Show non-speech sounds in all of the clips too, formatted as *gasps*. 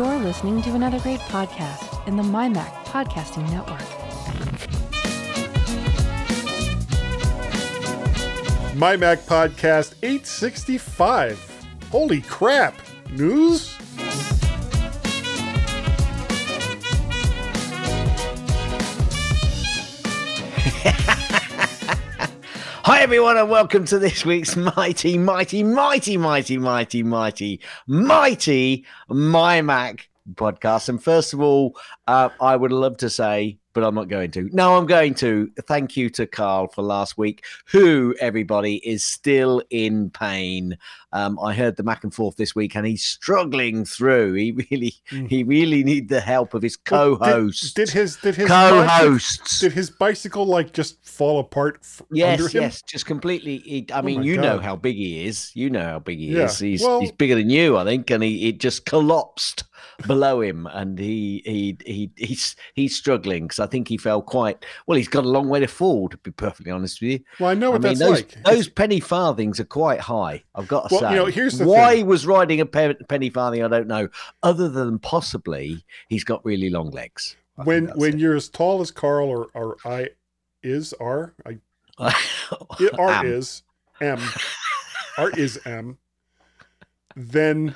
You're listening to another great podcast in the MyMac Podcasting Network. MyMac Podcast 865. Holy crap. News? Hi, everyone, and welcome to this week's mighty, mighty, mighty, mighty, mighty, mighty, mighty My Mac podcast. And first of all, uh, I would love to say, but I'm not going to. No, I'm going to. Thank you to Carl for last week, who, everybody, is still in pain. Um, I heard the back and forth this week, and he's struggling through. He really, Mm. he really need the help of his co-host. Did, his did his co-hosts. did his bicycle like just fall apart f- Yes, under him? yes, just completely. He, I Oh mean, you know how big he is. You know how big he Yeah, is. He's well- he's bigger than you, I think, and he it just collapsed below him, and he he he he's he's struggling because I think he fell quite well. He's got a long way to fall, to be perfectly honest with you. Well, I know I what mean, that's those like. those penny farthings are quite high. I've got to Well, say. you know, here's the why thing. he was riding a pe- penny farthing. I don't know. Other than possibly he's got really long legs. I when when it. you're as tall as Carl or, or I is are I *laughs* it, R Am. is M R is M then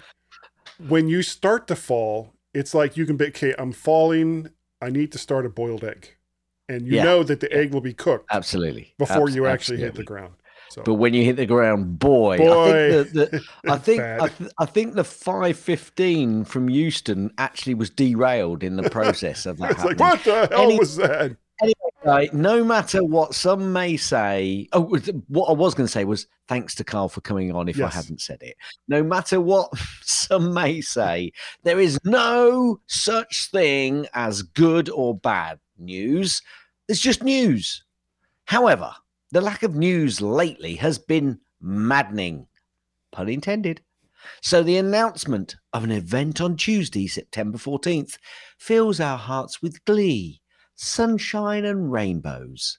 when you start to fall it's like you can be okay I'm falling. I need to start a boiled egg. And you Yeah. know that the egg will be cooked absolutely. before you actually hit the ground. So But when you hit the ground, boy, boy I think the, the, *laughs* I think. I, th- I think the 515 from Houston actually was derailed in the process of that *laughs* it's like happening. what the hell Any- was that Right, no matter what some may say, oh, what I was going to say was thanks to Carl for coming on. If I Yes. hadn't said it, no matter what *laughs* some may say, there is no such thing as good or bad news. It's just news. However, the lack of news lately has been maddening, pun intended. So the announcement of an event on Tuesday, September 14th, fills our hearts with glee, sunshine, and rainbows.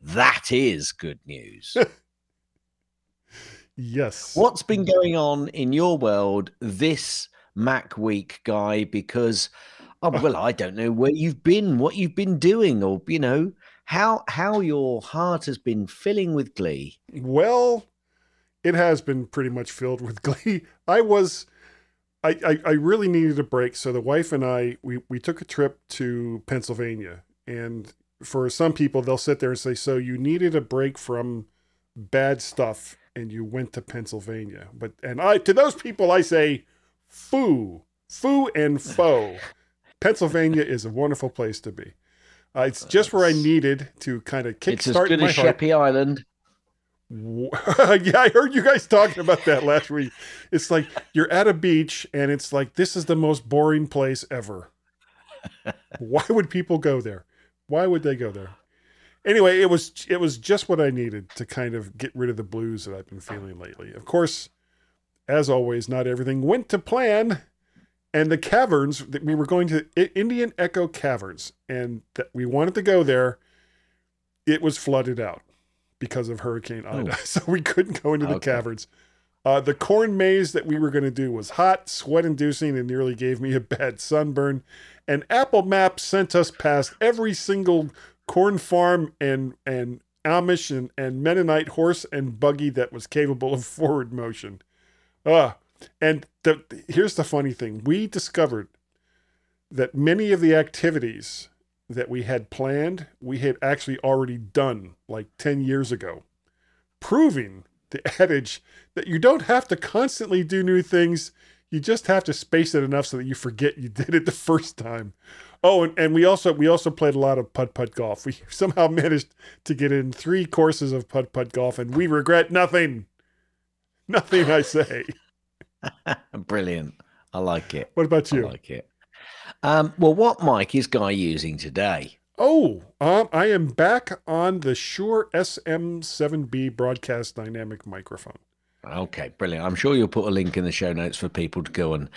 That is good news. *laughs* yes What's been going on in your world this Mac week, Guy? Because, oh, well, I don't know where you've been, what you've been doing, or, you know, how how your heart has been filling with glee. Well, it has been pretty much filled with *laughs* glee. I was, I, I, I really needed a break. So the wife and I, we, we took a trip to Pennsylvania. And for some people, they'll sit there and say, So you needed a break from bad stuff and you went to Pennsylvania. But, and I, to those people, I say, Foo, foo and foe. Pennsylvania is a wonderful place to be. Uh, it's just where I needed to kind of kickstart. It's as good my as heart. Sheppey Island. *laughs* Yeah, I heard you guys talking about that last week. It's like you're at a beach and it's like this is the most boring place ever. Why would people go there? Why would they go there? Anyway, it was it was just what I needed to kind of get rid of the blues that I've been feeling lately. Of course, as always, not everything went to plan. And the caverns that we were going to Indian Echo Caverns, and that we wanted to go there, it was flooded out because of Hurricane oh. Ida, Oh. *laughs* so we couldn't go into the Okay. caverns. Uh, the corn maze that we were going to do was hot, sweat-inducing, and nearly gave me a bad sunburn. And Apple Maps sent us past every single corn farm and and Amish and, and Mennonite horse and buggy that was capable of *laughs* forward motion. Uh, and the, here's the funny thing: we discovered that many of the activities that we had planned, we had actually already done like 10 years ago, proving the adage that you don't have to constantly do new things. You just have to space it enough so that you forget you did it the first time. Oh, and, and we also we also played a lot of putt putt golf. We *laughs* somehow managed to get in three courses of putt putt golf, and we regret nothing. Nothing, I say. *laughs* Brilliant. I like it. What about you? I like it. Um, well, what mic is Guy using today? Oh, um, I am back on the Shure SM7B broadcast dynamic microphone. Okay, brilliant. I'm sure you'll put a link in the show notes for people to go and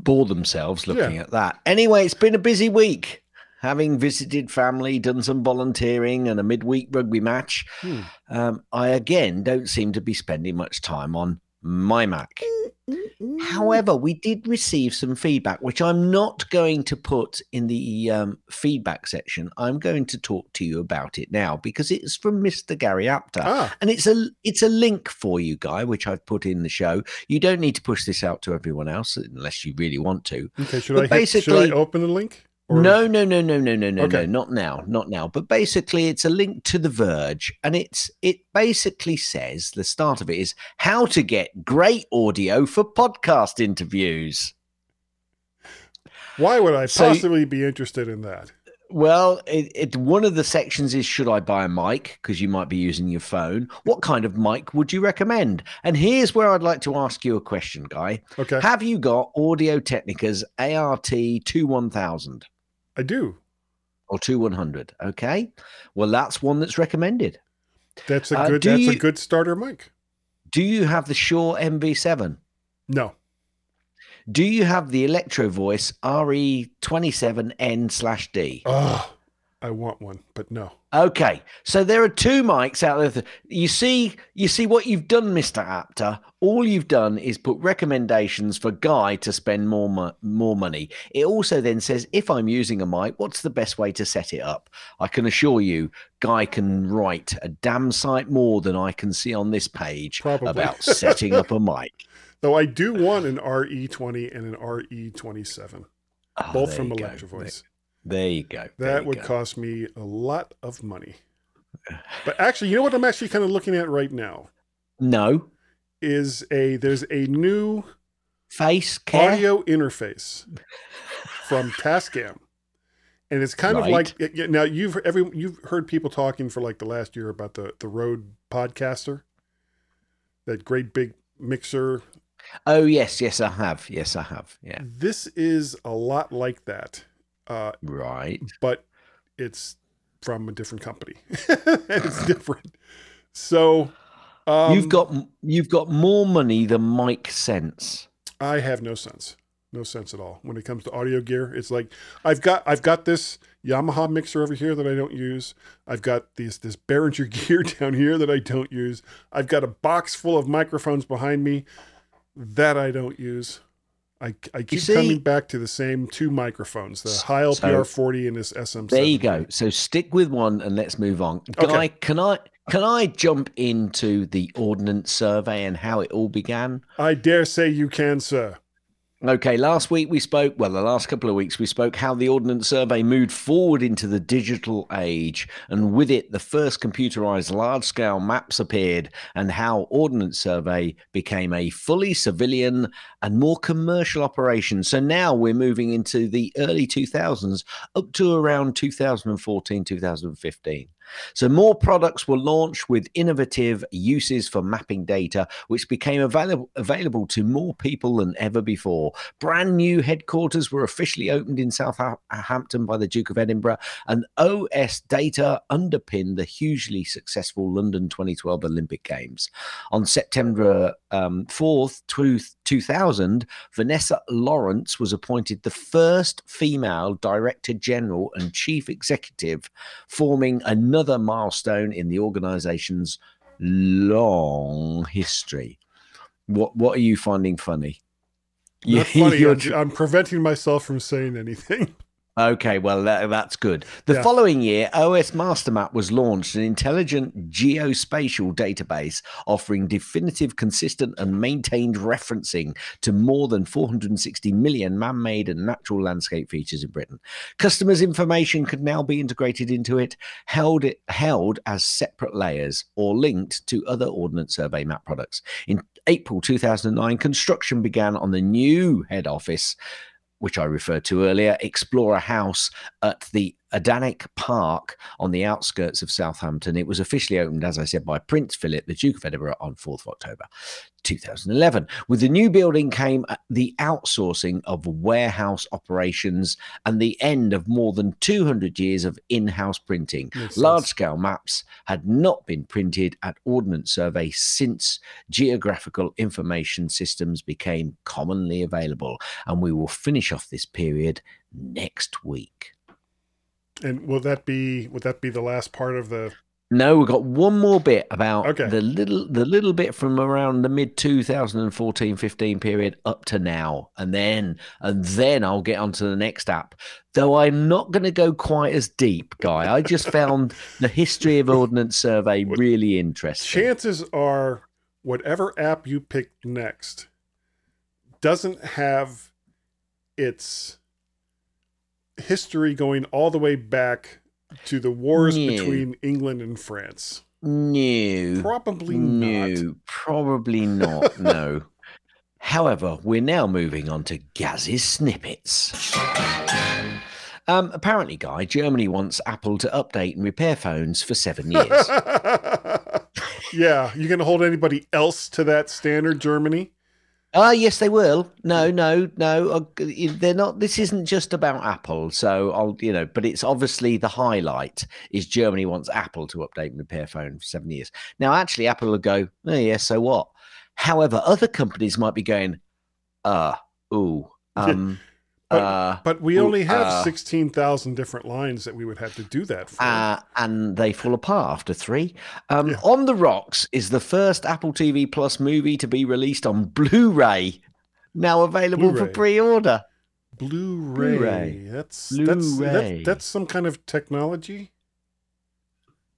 bore themselves looking at that. Anyway, it's been a busy week. Having visited family, done some volunteering and a midweek rugby match, Hmm. um, I again don't seem to be spending much time on my Mac. However, we did receive some feedback, which I'm not going to put in the um, feedback section. I'm going to talk to you about it now because it's from Mr. Gary Apter, Ah, and it's a it's a link for you, guy, which I've put in the show. You don't need to push this out to everyone else unless you really want to. okay. Should but I hit, should I basically- open the link? No, no, no, no, no, no, no, Okay. no, not now, not now. But basically, it's a link to The Verge, and it's it basically says the start of it is how to get great audio for podcast interviews. Why would I So- possibly be interested in that? Well, it, it one of the sections is should I buy a mic because you might be using your phone. What kind of mic would you recommend? And here's where I'd like to ask you a question, guy. Okay, Have you got Audio Technica's ART 21000 I do. or two 100. Okay, well that's one that's recommended. That's a Uh, good. do That's a good starter mic. Do you have the Shure MV7? No, Do you have the Electro Voice RE27N slash D? oh, I want one, but no. Okay, so there are two mics out there. You see, you see what you've done, Mister Apter. All you've done is put recommendations for Guy to spend more mo- more money. It also then says if I'm using a mic, what's the best way to set it up? I can assure you, Guy can write a damn sight more than I can see on this page Probably. about *laughs* setting up a mic. Though I do want an RE20 and an RE27, Oh, ah, both from. Electro Voice. There you go. There That you would go. cost me a lot of money. But actually, you know what I'm actually kind of looking at right now no is a there's a new face care. audio interface from Tascam. And it's kind of like now you've every you've heard people talking for like the last year about the the Rode Podcaster, that great big mixer. Oh yes, yes I have. Yes I have. Yeah. This is a lot like that, uh, Right. but it's from a different company. *laughs* it's *laughs* different. So um, you've got you've got more money than Mike Sense. I have no sense. No sense at all when it comes to audio gear. It's like I've got I've got this Yamaha mixer over here that I don't use. I've got these this Behringer *laughs* gear down here that I don't use. I've got a box full of microphones behind me that I don't use. I, I keep see- coming back to the same two microphones, the Heil So- PR40 and this SM. There you go. So stick with one and let's move on. Okay. Guy, can I can I jump into the ordnance survey and how it all began? I dare say you can, sir. Okay, last week we spoke, well, the last couple of weeks we spoke how the Ordnance Survey moved forward into the digital age, and with it, the first computerized large scale maps appeared, and how Ordnance Survey became a fully civilian and more commercial operation. So now we're moving into the early 2000s up to around 2014, 2015. So more products were launched with innovative uses for mapping data, which became available available to more people than ever before. Brand new headquarters were officially opened in Southampton by the Duke of Edinburgh, and OS data underpinned the hugely successful London 2012 Olympic Games. On September um, 4th, two- 2000, Vanessa Lawrence was appointed the first female Director General and Chief Executive, forming another milestone in the organization's long history. What what are you finding funny? Not *laughs* funny. I'm, I'm preventing myself from saying anything. *laughs* Okay, well, that, that's good. The Yeah. following year, OS Mastermap was launched, an intelligent geospatial database offering definitive, consistent, and maintained referencing to more than 460 million man made and natural landscape features in Britain. Customers' information could now be integrated into it, held, it, held as separate layers, or linked to other Ordnance Survey map products. In April 2009, construction began on the new head office which I referred to earlier, Explorer House at the Adanac Park on the outskirts of Southampton. It was officially opened, as I said, by Prince Philip, the Duke of Edinburgh, on 4th of October 2011. With the new building came uh, the outsourcing of warehouse operations and the end of more than 200 years of in house printing. Large scale maps had not been printed at Ordnance Survey since geographical information systems became commonly available. And we will finish off this period next week. And will that be would that be the last part of the No, we've got one more bit about Okay. the little the little bit from around the mid 2014-15 period up to now. And then and then I'll get onto the next app. Though I'm not going to go quite as deep, guy. I just *laughs* found the history of Ordnance Survey really interesting. Chances are, whatever app you pick next doesn't have its history going all the way back to the wars No. between England and France. No. Probably not. No, probably not. *laughs* no. However, we're now moving on to Gaz's snippets. Um, apparently, Guy, Germany wants Apple to update and repair phones for seven years. *laughs* yeah, you're going to hold anybody else to that standard, Germany? Ah, yes, they will. No, no, no. uh, They're not. This isn't just about Apple. So I'll, you know, but it's obviously the highlight is Germany wants Apple to update and repair phone for seven years. Now, actually, Apple will go, oh, yeah, so what? However, other companies might be going, uh, ooh, um, *laughs* But- uh, But we only have uh, 16,000 different lines that we would have to do that for. uh, and they fall apart after three. Um, Yeah. On the Rocks is the first Apple TV Plus movie to be released on Blu-ray, now available for Blu-ray. pre-order. Blu-ray. Blu-ray. That's, that's Blu-ray. that's that's some kind of technology.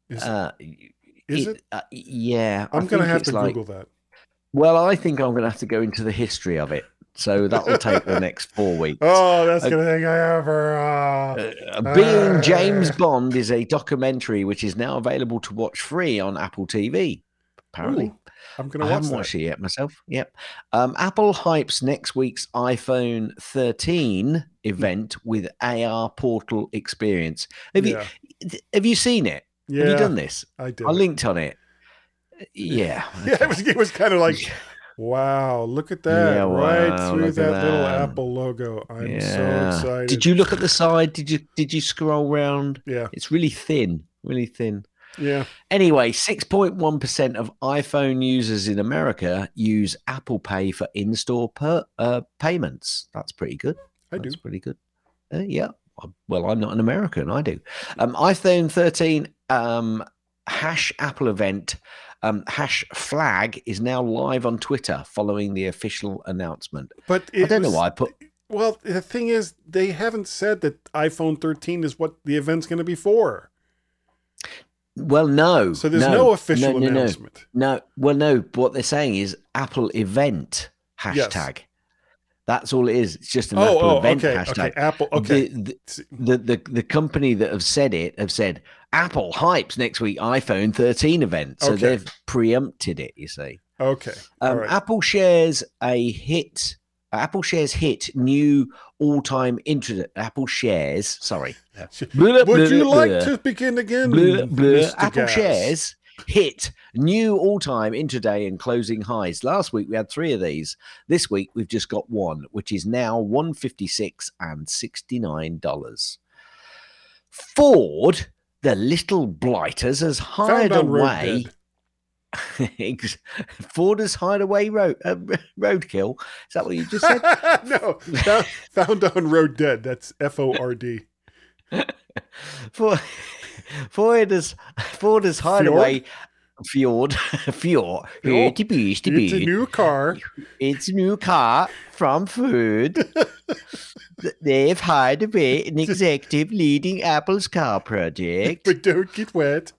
Is, Uh, is it? uh, yeah, I'm going to have to like- Google that. Well, I think I'm going to have to go into the history of it. So that'll take the next four *laughs* weeks. Oh, that's Uh, going to take ever. Uh, Uh, Being uh, James Bond is a documentary which is now available to watch free on Apple TV. Apparently, ooh, I'm going to haven't watch that. watched it yet myself. Yep. Um, Apple hypes next week's iPhone 13 event with AR Portal experience. Have yeah, you have you seen it? yeah, Have you done this? I did. I linked on it. *laughs* Yeah. Yeah, it was, it was kind of like, wow, look at that. Yeah, right through look at that, little. Apple logo. I'm Yeah. so excited. Did you look at the side? Did you did you scroll round? Yeah, It's really thin, really thin. yeah. Anyway, 6.1% of iPhone users in America use Apple Pay for in-store per, uh, payments. That's pretty good. I do. That's pretty good. Uh, yeah. Well, I'm not an American. I do. Um, iPhone 13 um, hash Apple event um, hash flag is now live on Twitter following the official announcement. But I don't know why I put Well, the thing is, they haven't said that iPhone 13 is what the event's going to be for. Well, no. So there's no, official no, no, no. announcement. No, well, no. What they're saying is Apple event Yes. That's all it is. It's just an Oh, Apple oh, event okay, hashtag. okay. Apple, okay. The, the, the, the, the company that have said it have said Apple hypes next week iPhone 13 event. So Okay. they've preempted it, you see. okay. Um, right. Apple shares a hit. Apple shares hit new all-time internet. Apple shares, sorry. *laughs* Would you like to begin again? Blah, blah. Mr. Apple Gas? shares hit new all-time intraday and closing highs. Last week we had three of these. This week we've just got one, which is now 156 and 69 dollars. Ford, the little blighters, has hired away. *laughs* Ford has hired away road uh, roadkill. Is that what you just said? *laughs* no, found, found on Road Dead. That's F O R D. *laughs* Ford, Ford has Ford has hired Fjord? away Fjord Fjord. *laughs* It's a It's a new car. It's a new car from Ford. *laughs* They've hired away an executive leading Apple's car project. *laughs* But don't get wet.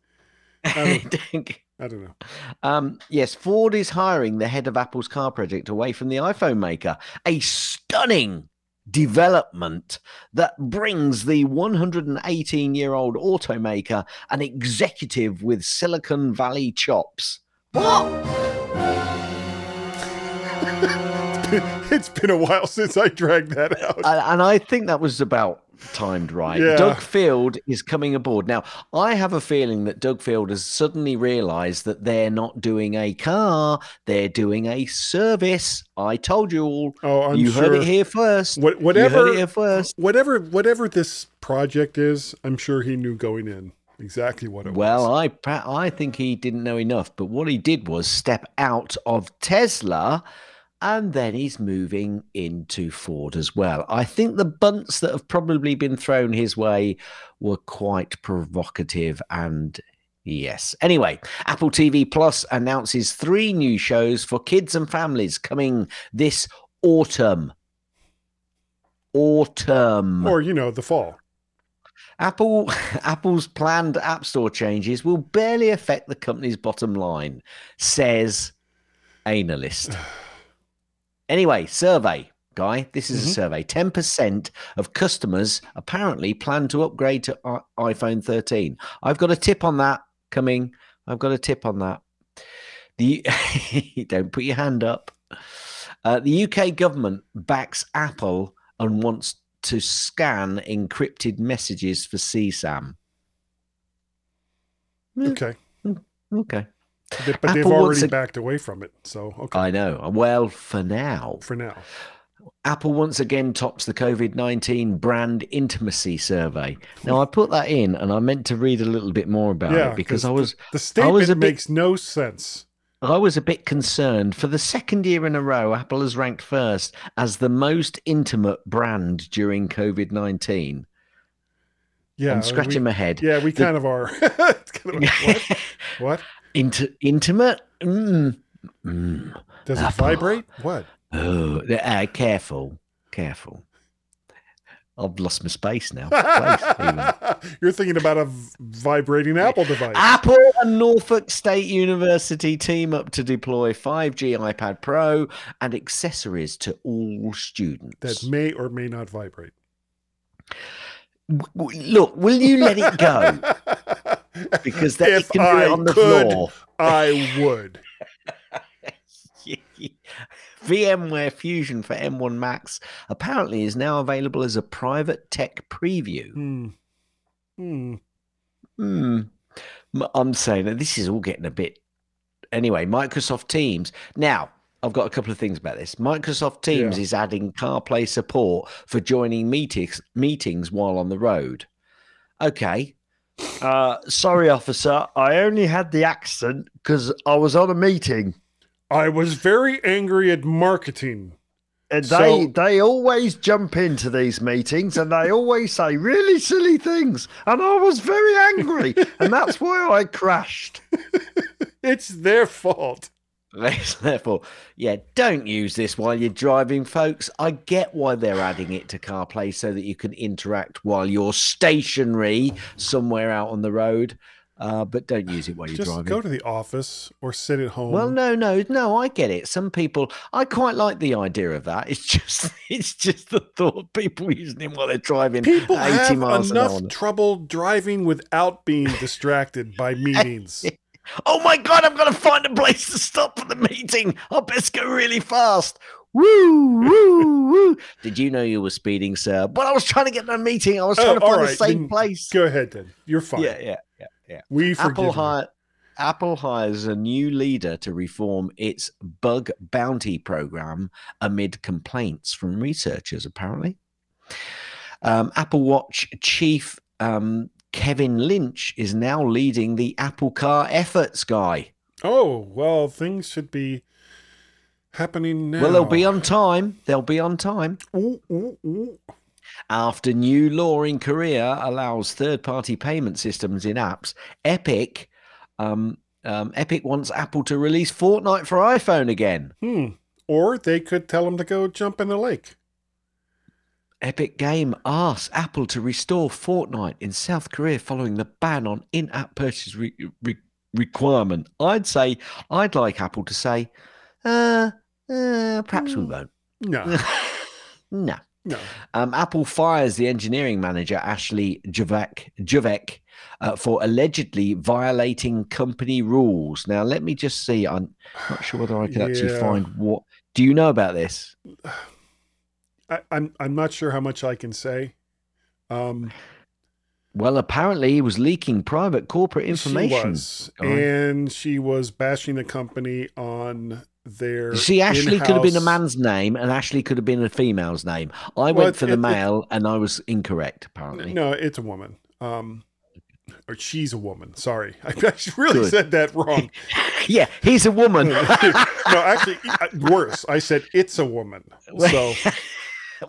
I I don't know. um, yes, Ford is hiring the head of Apple's car project away from the iPhone maker. A stunning development that brings the 118 year old automaker an executive with Silicon Valley chops. What? *laughs* it's been a while since I dragged that out. and I think that was about timed right. Yeah. Doug Field is coming aboard. Now, I have a feeling that Doug Field has suddenly realized that they're not doing a car, they're doing a service. I told you all. Oh, I'm you sure. heard it here first. What, You heard whatever, it here first. whatever, whatever this project is, I'm sure he knew going in exactly what it Well, was. I I think he didn't know enough, but what he did was step out of Tesla and then he's moving into Ford as well. I think the bunts that have probably been thrown his way were quite provocative and Yes. Anyway, Apple TV Plus announces three new shows for kids and families coming this autumn. Autumn. Or, you know, the fall. Apple *laughs* Apple's planned App Store changes will barely affect the company's bottom line, says analyst. *sighs* *sighs* *sighs* anyway, survey guy. This is Mhm. a survey. 10% of customers apparently plan to upgrade to i- iPhone 13. I've got a tip on that coming. I've got a tip on that. The *laughs* don't put your hand up. Uh, the UK government backs Apple and wants to scan encrypted messages for CSAM. Hmm. Okay. Okay. But they've Apple wants already a- backed away from it. So, okay. I know. Well, for now. for now. Apple once again tops the COVID 19 brand intimacy survey. Now, I put that in and I meant to read a little bit more about yeah. it because I was The statement was bit- makes no sense. I was a bit concerned. For the second year in a row, Apple has ranked first as the most intimate brand during COVID 19. Yeah. I'm scratching we, my head. Yeah, we The- kind of are. *laughs* Kind of like, what? *laughs* What? Int- intimate? Mm. Mm. Does it Apple. vibrate? What? Oh, uh, careful. Careful. I've lost my space now. *laughs* Place. You're thinking about a vibrating Apple device. Apple and Norfolk State University team up to deploy 5G iPad Pro and accessories to all students. that may or may not vibrate. Look, will you let it go? *laughs* Because that if can do I it on the could, floor. I *laughs* would. *laughs* VMware Fusion for M1 Macs apparently is now available as a private tech preview. Hmm. Hmm. Hmm. I'm saying that this is all getting a bit. Anyway, Microsoft Teams. Now, I've got a couple of things about this. Microsoft Teams Yeah. is adding CarPlay support for joining meetings meetings while on the road. Okay. Uh, sorry, officer. I only had the accent because I was on a meeting. I was very angry at marketing. And So- they they always jump into these meetings and they always say really silly things. And I was very angry. and that's why I crashed. *laughs* It's their fault. *laughs* Therefore, yeah, don't use this while you're driving, folks. I get why they're adding it to CarPlay so that you can interact while you're stationary somewhere out on the road. Uh, but don't use it while you're Just driving. go to the office or sit at home. Well, no, no, no. I get it. Some people, I quite like the idea of that. It's *laughs* just, it's just the thought of people using it while they're driving People at 80 have miles enough trouble driving without being distracted by *laughs* meetings. Oh my god, I've got to find a place to stop for the meeting. I best go really fast. Woo, woo, woo. Did you know you were speeding, sir? But I was trying to get to a meeting. I was trying Oh, to find right, safe then place. Go ahead, then. You're fine. Yeah, yeah, yeah, yeah. We Apple hire, Apple hires a new leader to reform its bug bounty program amid complaints from researchers, apparently. Um, Apple Watch chief um, Kevin Lynch is now leading the Apple Car efforts guy. Oh, well, things should be happening now. Well, they'll be on time. They'll be on time. Ooh, ooh, ooh. After new law in Korea allows third-party payment systems in apps, Epic, um, um, Epic wants Apple to release Fortnite for iPhone again. Hmm. Or they could tell him to go jump in the lake. Epic Game asks Apple to restore Fortnite in South Korea following the ban on in-app purchase re- re- requirement. I'd say I'd like Apple to say, uh, uh perhaps we Hmm. won't. No, *laughs* no. no. Um, Apple fires the engineering manager Ashley Gjøvik, Gjøvik uh, for allegedly violating company rules. Now, let me just see. I'm not sure whether I can actually find what. Do you know about this? *sighs* *sighs* *sighs* I, I'm I'm not sure how much I can say. Um, Well, apparently he was leaking private corporate She information. was, guy. and she was bashing the company on their. You see, Ashley could have been a man's name, and Ashley could have been a female's name. I Well, went for the it- it- male, and I was incorrect. Apparently, No, it's a woman. Um, or she's a woman. Sorry, I, *laughs* I really Good. said that wrong. *laughs* yeah, he's a woman. *laughs* no, actually, worse. I said it's a woman. So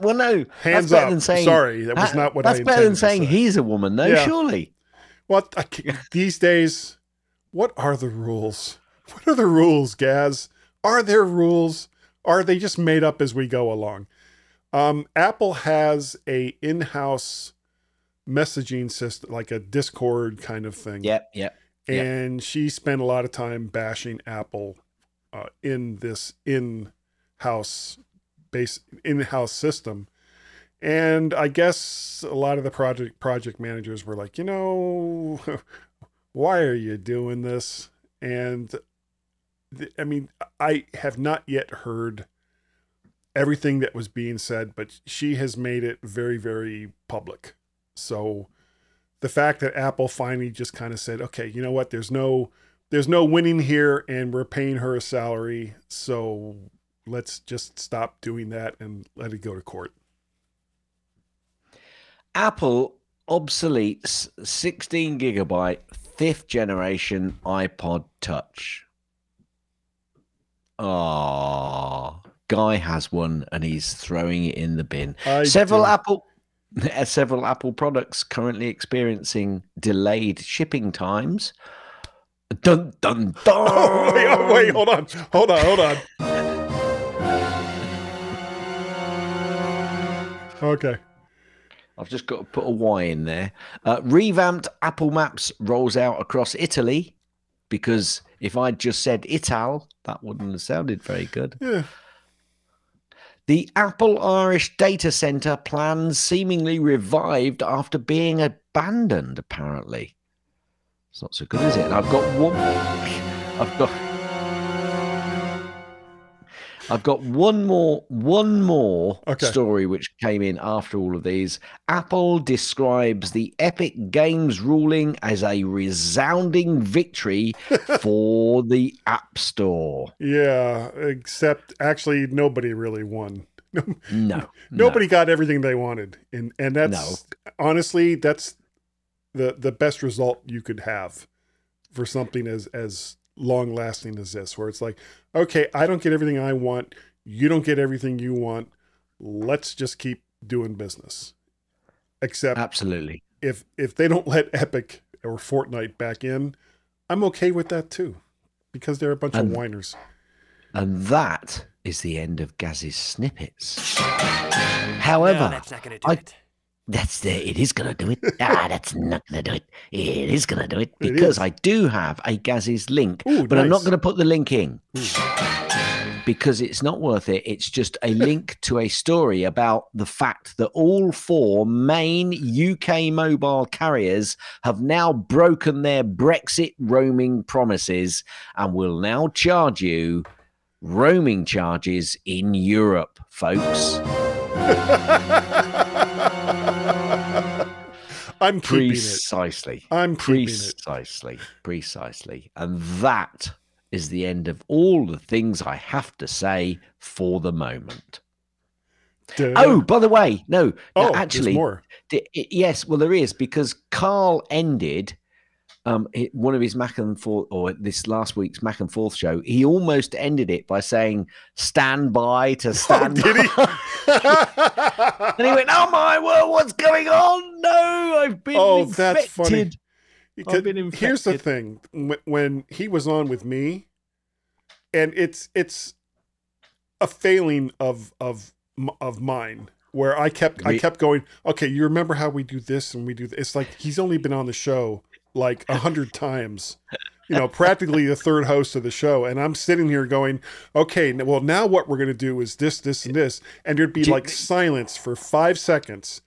well, no, hands that's up. than saying Sorry, that was not what That's I better than saying say. he's a woman, no? Yeah. Surely. Well, I *laughs* these days what are the rules? What are the rules, Gaz? Are there rules? Are they just made up as we go along? Um, Apple has a in-house messaging system, like a Discord kind of thing. Yep, yep. Yep. and she spent a lot of time bashing Apple uh, in this in-house base in-house system. And I guess a lot of the project project managers were like, you know, *laughs* why are you doing this? And th- I mean, I have not yet heard everything that was being said, but she has made it very, very public. So the fact that Apple finally just kind of said, okay, you know what, there's no there's no winning here and we're paying her a salary, so let's just stop doing that and let it go to court. Apple obsoletes 16 gigabyte fifth generation iPod Touch. Oh, guy has one and he's throwing it in the bin. I several do. Apple *laughs* several Apple products currently experiencing delayed shipping times. Dun dun dun. *laughs* Oh, wait, oh, wait, hold on. Hold on, hold on. Okay. I've just got to put a Y in there. Uh, revamped Apple Maps rolls out across Italy because if I'd just said Ital, that wouldn't have sounded very good. Yeah. The Apple Irish data center plans seemingly revived after being abandoned, apparently. It's not so good, is it? And I've got one. I've got. I've got one more one more Okay. story which came in after all of these. Apple describes the Epic Games ruling as a resounding victory *laughs* for the App Store. Yeah, except actually nobody really won. No. *laughs* Nobody got everything they wanted. And and that's honestly that's the the best result you could have for something as as long lasting as this where it's like, okay, I don't get everything I want, you don't get everything you want. Let's just keep doing business. Except Absolutely. if if they don't let Epic or Fortnite back in, I'm okay with that too. Because they're a bunch And- of whiners. And that is the end of Gaz's snippets. However, no, that's not going to do I- it. That's the, it is going to do it. *laughs* ah, that's not going to do it. It is going to do it It because is. I do have a Gaz's link, Ooh, but I'm not going to put the link in because it's not worth it. It's just a link to a story about the fact that all four main UK mobile carriers have now broken their Brexit roaming promises and will now charge you roaming charges in Europe, folks. *laughs* I'm. Precisely. I'm. Precisely. Precisely. And that is the end of all the things I have to say for the moment. Duh. Oh, by the way, no, no, oh, there's actually, more. D- yes, well, there is because Carl ended um, one of his Mac and Forth, or this last week's Mac and Forth show. He almost ended it by saying "stand by to stand." Oh, he? *laughs* and he went, "Oh my word, what's going on? No, I've been Oh, infected." that's funny. I've been infected. Here's the thing: when, when he was on with me, and it's it's a failing of of of mine where I kept I kept going. Okay, you remember how we do this and we do this? It's like he's only been on the show like a hundred times. You know, practically the third host of the show, and I'm sitting here going, "Okay, well now what we're going to do is this, this, and this," and there'd be like silence for five seconds,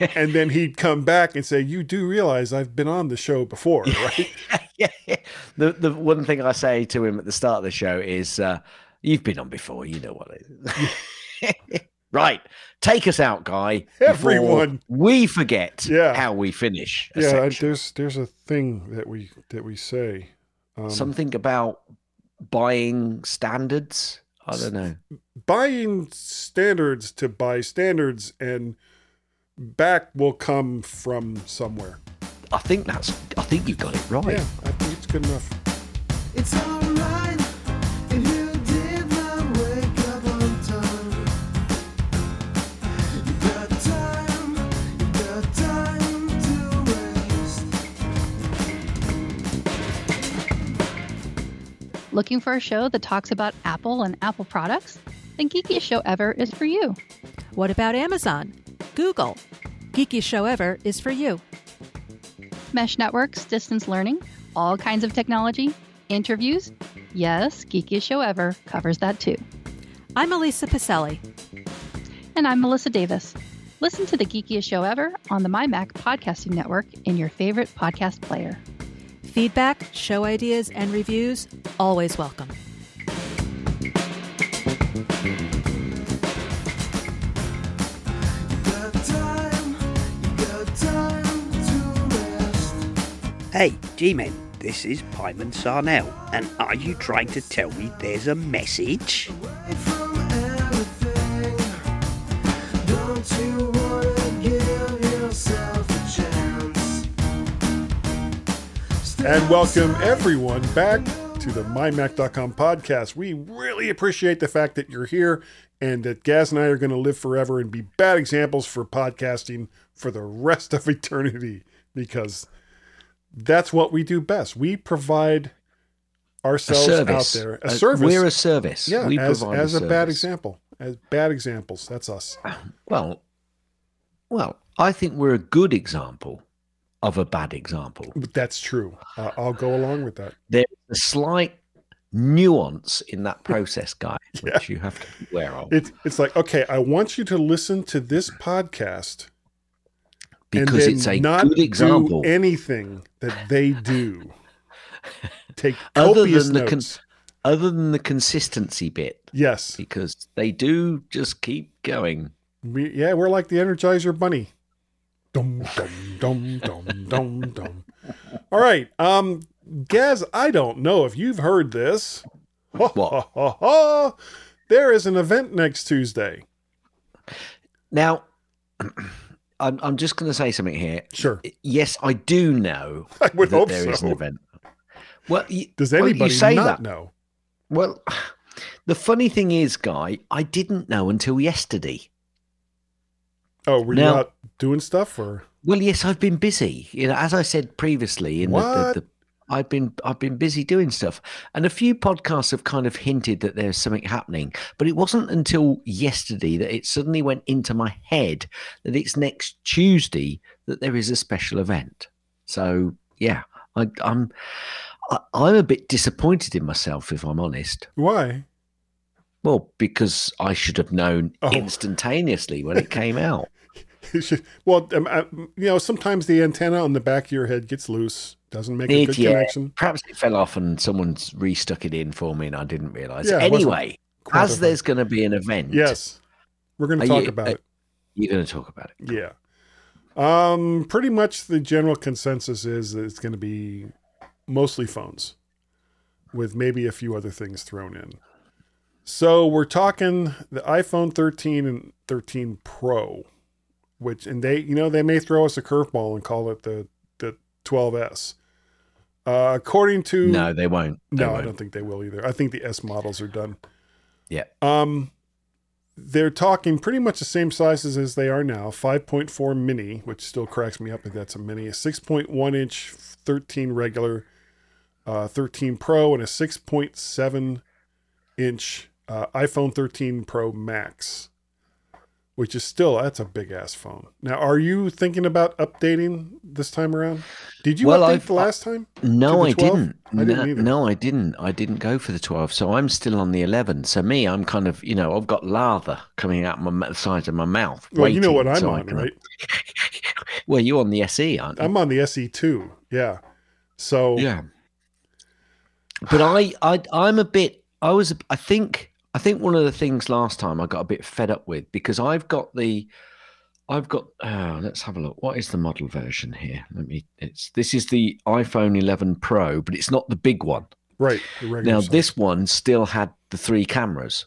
and then he'd come back and say, "You do realize I've been on the show before, *laughs* right?" yeah, yeah. The the one thing I say to him at the start of the show is, uh, "You've been on before. You know what it is." *laughs* right, take us out, guy. Everyone. we forget Yeah. how we finish. A yeah, I- there's there's a thing that we that we say. Um, something about buying standards. I don't know. buying standards to buy standards, and back will come from somewhere. I think that's. I think you got it right. Yeah, I think it's good enough. It's Looking for a show that talks about Apple and Apple products? Then Geekiest Show Ever is for you. What about Amazon? Google? Geekiest Show Ever is for you. Mesh networks, distance learning, all kinds of technology, interviews. Yes, Geekiest Show Ever covers that too. I'm Elisa Pacelli. And I'm Melissa Davis. Listen to the Geekiest Show Ever on the MyMac Podcasting Network in your favorite podcast player. Feedback, show ideas, and reviews always welcome. Hey, G-Men, this is Pyman Sarnell, and are you trying to tell me there's a message? And welcome everyone back to the MyMac.com podcast. We really appreciate the fact that you're here and that Gaz and I are going to live forever and be bad examples for podcasting for the rest of eternity because that's what we do best. We provide A ourselves out there a Uh, service. We're a service. yeah, we as, provide as a, bad example. As bad examples. That's us. Well, well, I think we're a good example of a bad example. That's true. Uh, I'll go along with that. There's a slight nuance in that process, guy, *laughs* which you have to be aware of. It's it's like okay, I want you to listen to this podcast because it's a not good example. do anything that they do. *laughs* Take Other than the con- other than the consistency bit, yes, because they do just keep going. we, yeah, we're like the Energizer Bunny. Dum dum dum dum dum dum. All right, um, Gaz, I don't know if you've heard this. Ha, ha, ha, ha. There is an event next Tuesday. Now, *clears throat* I'm, I'm just going to say something here. Sure, Yes, I do know *laughs* I would that hope there is an event. Well, Does well, you anybody say not that. know? Well, *sighs* the funny thing is, Guy, I didn't know until yesterday. Oh, were you Now- out doing stuff or? Well, yes, I've been busy. You know, as I said previously, in the, What? the, the I've been I've been busy doing stuff, and a few podcasts have kind of hinted that there's something happening. But it wasn't until yesterday that it suddenly went into my head that it's next Tuesday that there is a special event. So yeah, I, I'm I, I'm a bit disappointed in myself, if I'm honest. Why? Well, because I should have known Oh. instantaneously when it came out. *laughs* Should- well, um, uh, you know, sometimes the antenna on the back of your head gets loose, doesn't make a good yeah, connection. Perhaps it fell off and someone's restuck it in for me and I didn't realise. Yeah, it anyway, as there's going to be an event, Yes, we're going to talk you- about it. you're going to talk about it. Yeah. Um, pretty much the general consensus is that it's going to be mostly phones, with maybe a few other things thrown in. So we're talking the iPhone 13 and 13 Pro, which and they you know they may throw us a curveball and call it the the 12s. Uh, according to No, they won't. They no, I won't. don't think they will either. I think the S models are done. Yeah. Um, they're talking pretty much the same sizes as they are now 5.4 mini, which still cracks me up if that's a mini, a 6.1 inch 13 regular, uh, 13 Pro, and a 6.7 inch uh, iPhone 13 Pro Max, which is still, that's a big ass phone. Now, are you thinking about updating this time around? Did you Well, update I've- the last time? No, I didn't. I didn't no, either. no, I didn't. I didn't go for the 12. So I'm still on the 11. So me, I'm kind of, you know, I've got lather coming out my sides of my mouth. Well, you know what I'm so on, can- right? *laughs* well, you're on the SE, aren't you? I'm on the SE too. Yeah. So Yeah. But I, I, I'm a bit. I was. I think. I think one of the things last time I got a bit fed up with because I've got the. I've got. Uh, let's have a look. What is the model version here? Let me. It's this is the iPhone 11 Pro, but it's not the big one. right. Now size. this one still had the three cameras.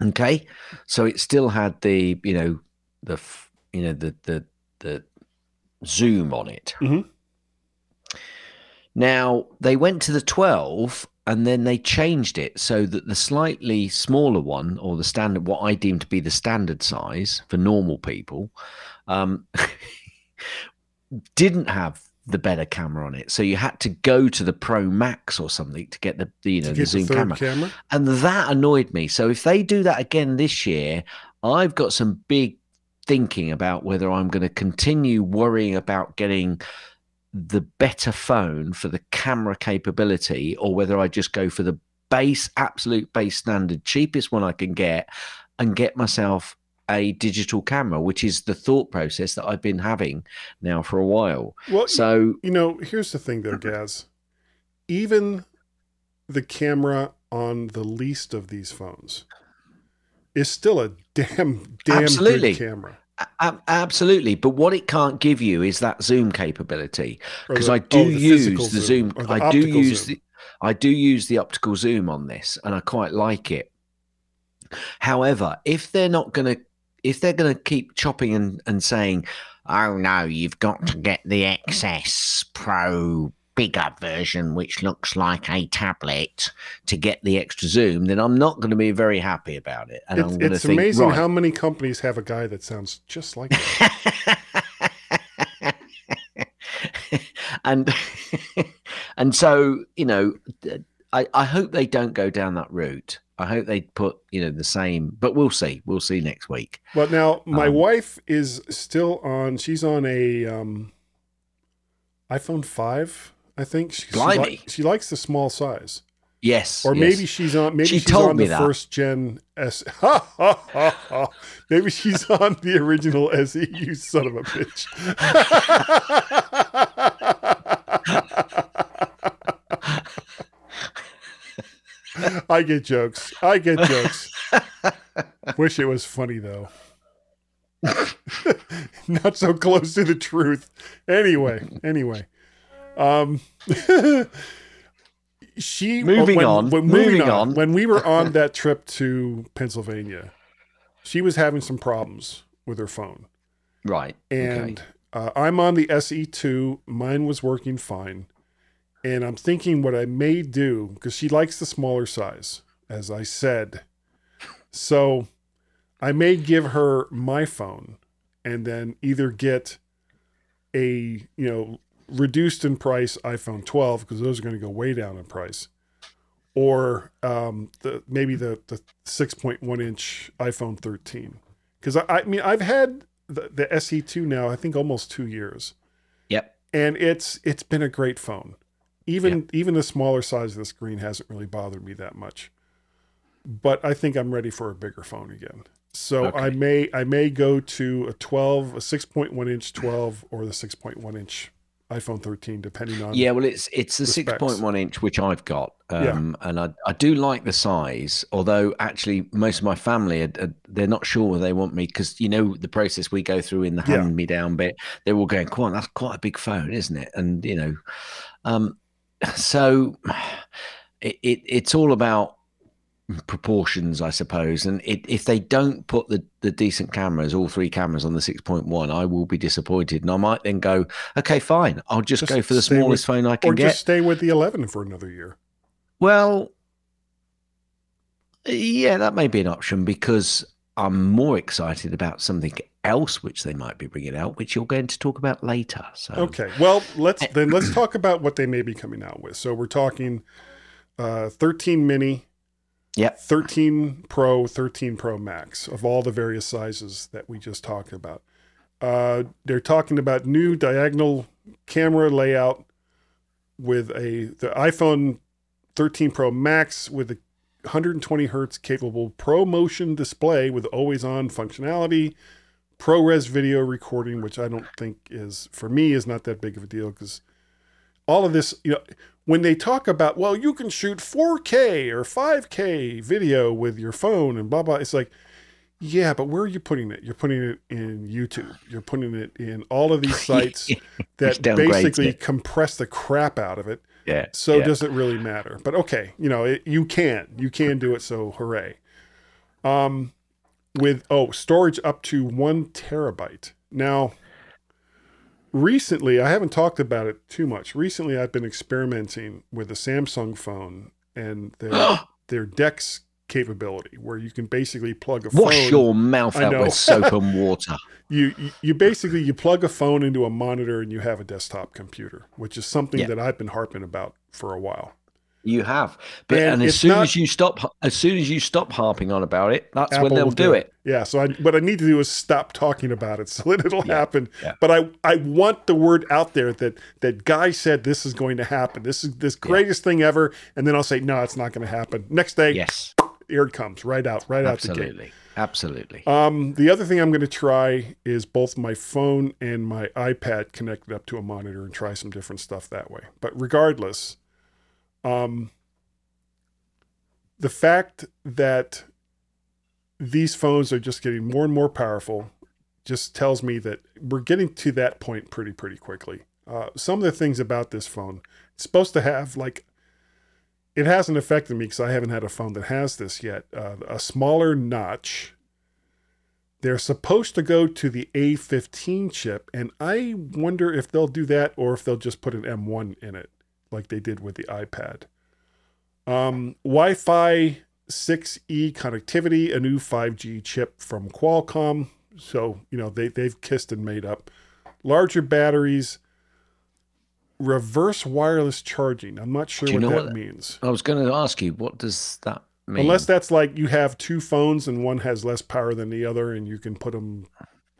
Okay, so it still had the you know the you know the the the zoom on it. Mhm. Now they went to the twelve and then they changed it so that the slightly smaller one or the standard what I deem to be the standard size for normal people um, *laughs* didn't have the better camera on it. So you had to go to the Pro Max or something to get the, you know the get the zoom camera. camera. And that annoyed me. So if they do that again this year, I've got some big thinking about whether I'm going to continue worrying about getting the better phone for the camera capability or whether I just go for the base, absolute base standard, cheapest one I can get and get myself a digital camera, which is the thought process that I've been having now for a while. Well, So you know, here's the thing, though, *clears throat* Gaz. Even the camera on the least of these phones is still a *laughs* damn, damn Absolutely. good camera. Absolutely, but what it can't give you is that zoom capability because I do oh, the use the zoom, zoom. the I do use zoom. the I do use the optical zoom on this, and I quite like it. However, if they're not going to, if they're going to keep chopping and, and saying, "Oh no, you've got to get the XS Pro bigger version, which looks like a tablet, to get the extra zoom," then I'm not going to be very happy about it, and It's, I'm going to it's think, amazing right, how many companies have a guy that sounds just like that. *laughs* and *laughs* and so you know I, I hope they don't go down that route i hope they put you know the same but we'll see we'll see next week But now my Um, wife is still on. She's on a um, iPhone five, I think. She, she, li- she likes the small size, yes or yes. maybe she's on. Maybe She she's told on me the that. first gen S. Ha, ha, ha, ha. Maybe she's on the original SE. You son of a bitch. *laughs* I get jokes. I get jokes. Wish it was funny though. *laughs* Not so close to the truth. Anyway, anyway. Um *laughs* she Moving when- on, when- moving on. When we were on *laughs* that trip to Pennsylvania, she was having some problems with her phone. right And uh, I'm on the SE2. Mine was working fine. And I'm thinking what I may do, because she likes the smaller size, as I said. So I may give her my phone and then either get a, you know, reduced in price iPhone 12, because those are going to go way down in price. Or um, the maybe the, the 6.1 inch iPhone 13. Because I, I mean, I've had the, the SE2 now, I think almost two years, yep and it's it's been a great phone. Even even the smaller size of the screen hasn't really bothered me that much. But I think I'm ready for a bigger phone again. So I may I may go to a 12, a 6.1 inch 12, or the 6.1 inch iPhone 13, depending on yeah well it's it's the the 6.1 inch which i've got Yeah. um and i i do like the size although actually most of my family are, are- they're not sure whether they want me because you know the process we go through in the Yeah. hand me down bit they're all going come on that's quite a big phone isn't it and you know um *sighs* so *sighs* it, it it's all about proportions i suppose and it, if they don't put the the decent cameras all three cameras on the 6.1 i will be disappointed and i might then go okay fine i'll just, Just go for the stay with- smallest phone i can or get just stay with the 11 for another year. well, yeah, that may be an option because I'm more excited about something else which they might be bringing out, which you're going to talk about later. So, Okay. Well, let's then let's *clears throat* talk about what they may be coming out with. So we're talking uh 13 mini, Yep. 13 Pro, 13 Pro Max of all the various sizes that we just talked about. Uh they're talking about new diagonal camera layout with a the iPhone 13 Pro Max with a 120 hertz capable ProMotion display with always on functionality, ProRes video recording, which I don't think is for me is not that big of a deal because all of this, you know, when they talk about, well, you can shoot 4K or 5K video with your phone and blah blah, it's like, yeah, but where are you putting it? You're putting it in YouTube. You're putting it in all of these *laughs* sites that basically it. compress the crap out of it. yeah. So yeah. does it really matter? But okay, you know, it, you can, you can do it. So hooray. Um, with oh, storage up to one terabyte. Now, recently, I haven't talked about it too much. Recently, I've been experimenting with a Samsung phone and their *gasps* their Dex capability where you can basically plug a Wash phone. your mouth I out know. with soap and *laughs* water. you, you you basically you plug a phone into a monitor and you have a desktop computer, which is something Yeah. that I've been harping about for a while. You have, but And and, as soon not- as you stop, as soon as you stop harping on about it, that's Apple when they'll do it. Yeah. So I, what I need to do is stop talking about it *laughs* so that it'll Yeah, happen. yeah. But I, I want the word out there that that guy said this is going to happen. This is this greatest thing ever. And then I'll say, no, it's not going to happen. Next day, Yes, here it comes, right out, right out the gate. absolutely, absolutely. Um, the other thing I'm going to try is both my phone and my iPad connected up to a monitor and try some different stuff that way. But regardless, um, the fact that these phones are just getting more and more powerful just tells me that we're getting to that point pretty pretty quickly. Uh, some of the things about this phone, it's supposed to have like it hasn't affected me because I haven't had a phone that has this yet. Uh, a smaller notch. They're supposed to go to the A15 chip, and I wonder if they'll do that or if they'll just put an M1 in it, like they did with the iPad. Um, Wi-Fi 6E connectivity, a new 5G chip from Qualcomm. So you know they they've kissed and made up. Larger batteries, reverse wireless charging. I'm not sure what that what- means. I was going to ask you, what does that mean? Unless that's like you have two phones and one has less power than the other, and you can put them,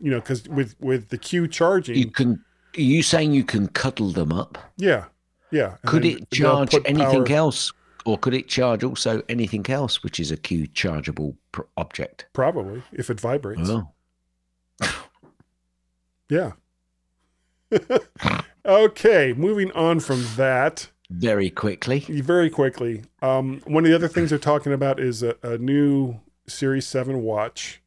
you know, because with with the Q charging, you can, are you saying you can cuddle them up? yeah, yeah. Could it charge anything power- else, or could it charge also anything else, which is a Q chargeable pr- object? Probably if it vibrates. Oh, *laughs* Yeah. *laughs* okay, moving on from that very quickly. very quickly. Um, one of the other things they're talking about is a, a new Series Seven watch,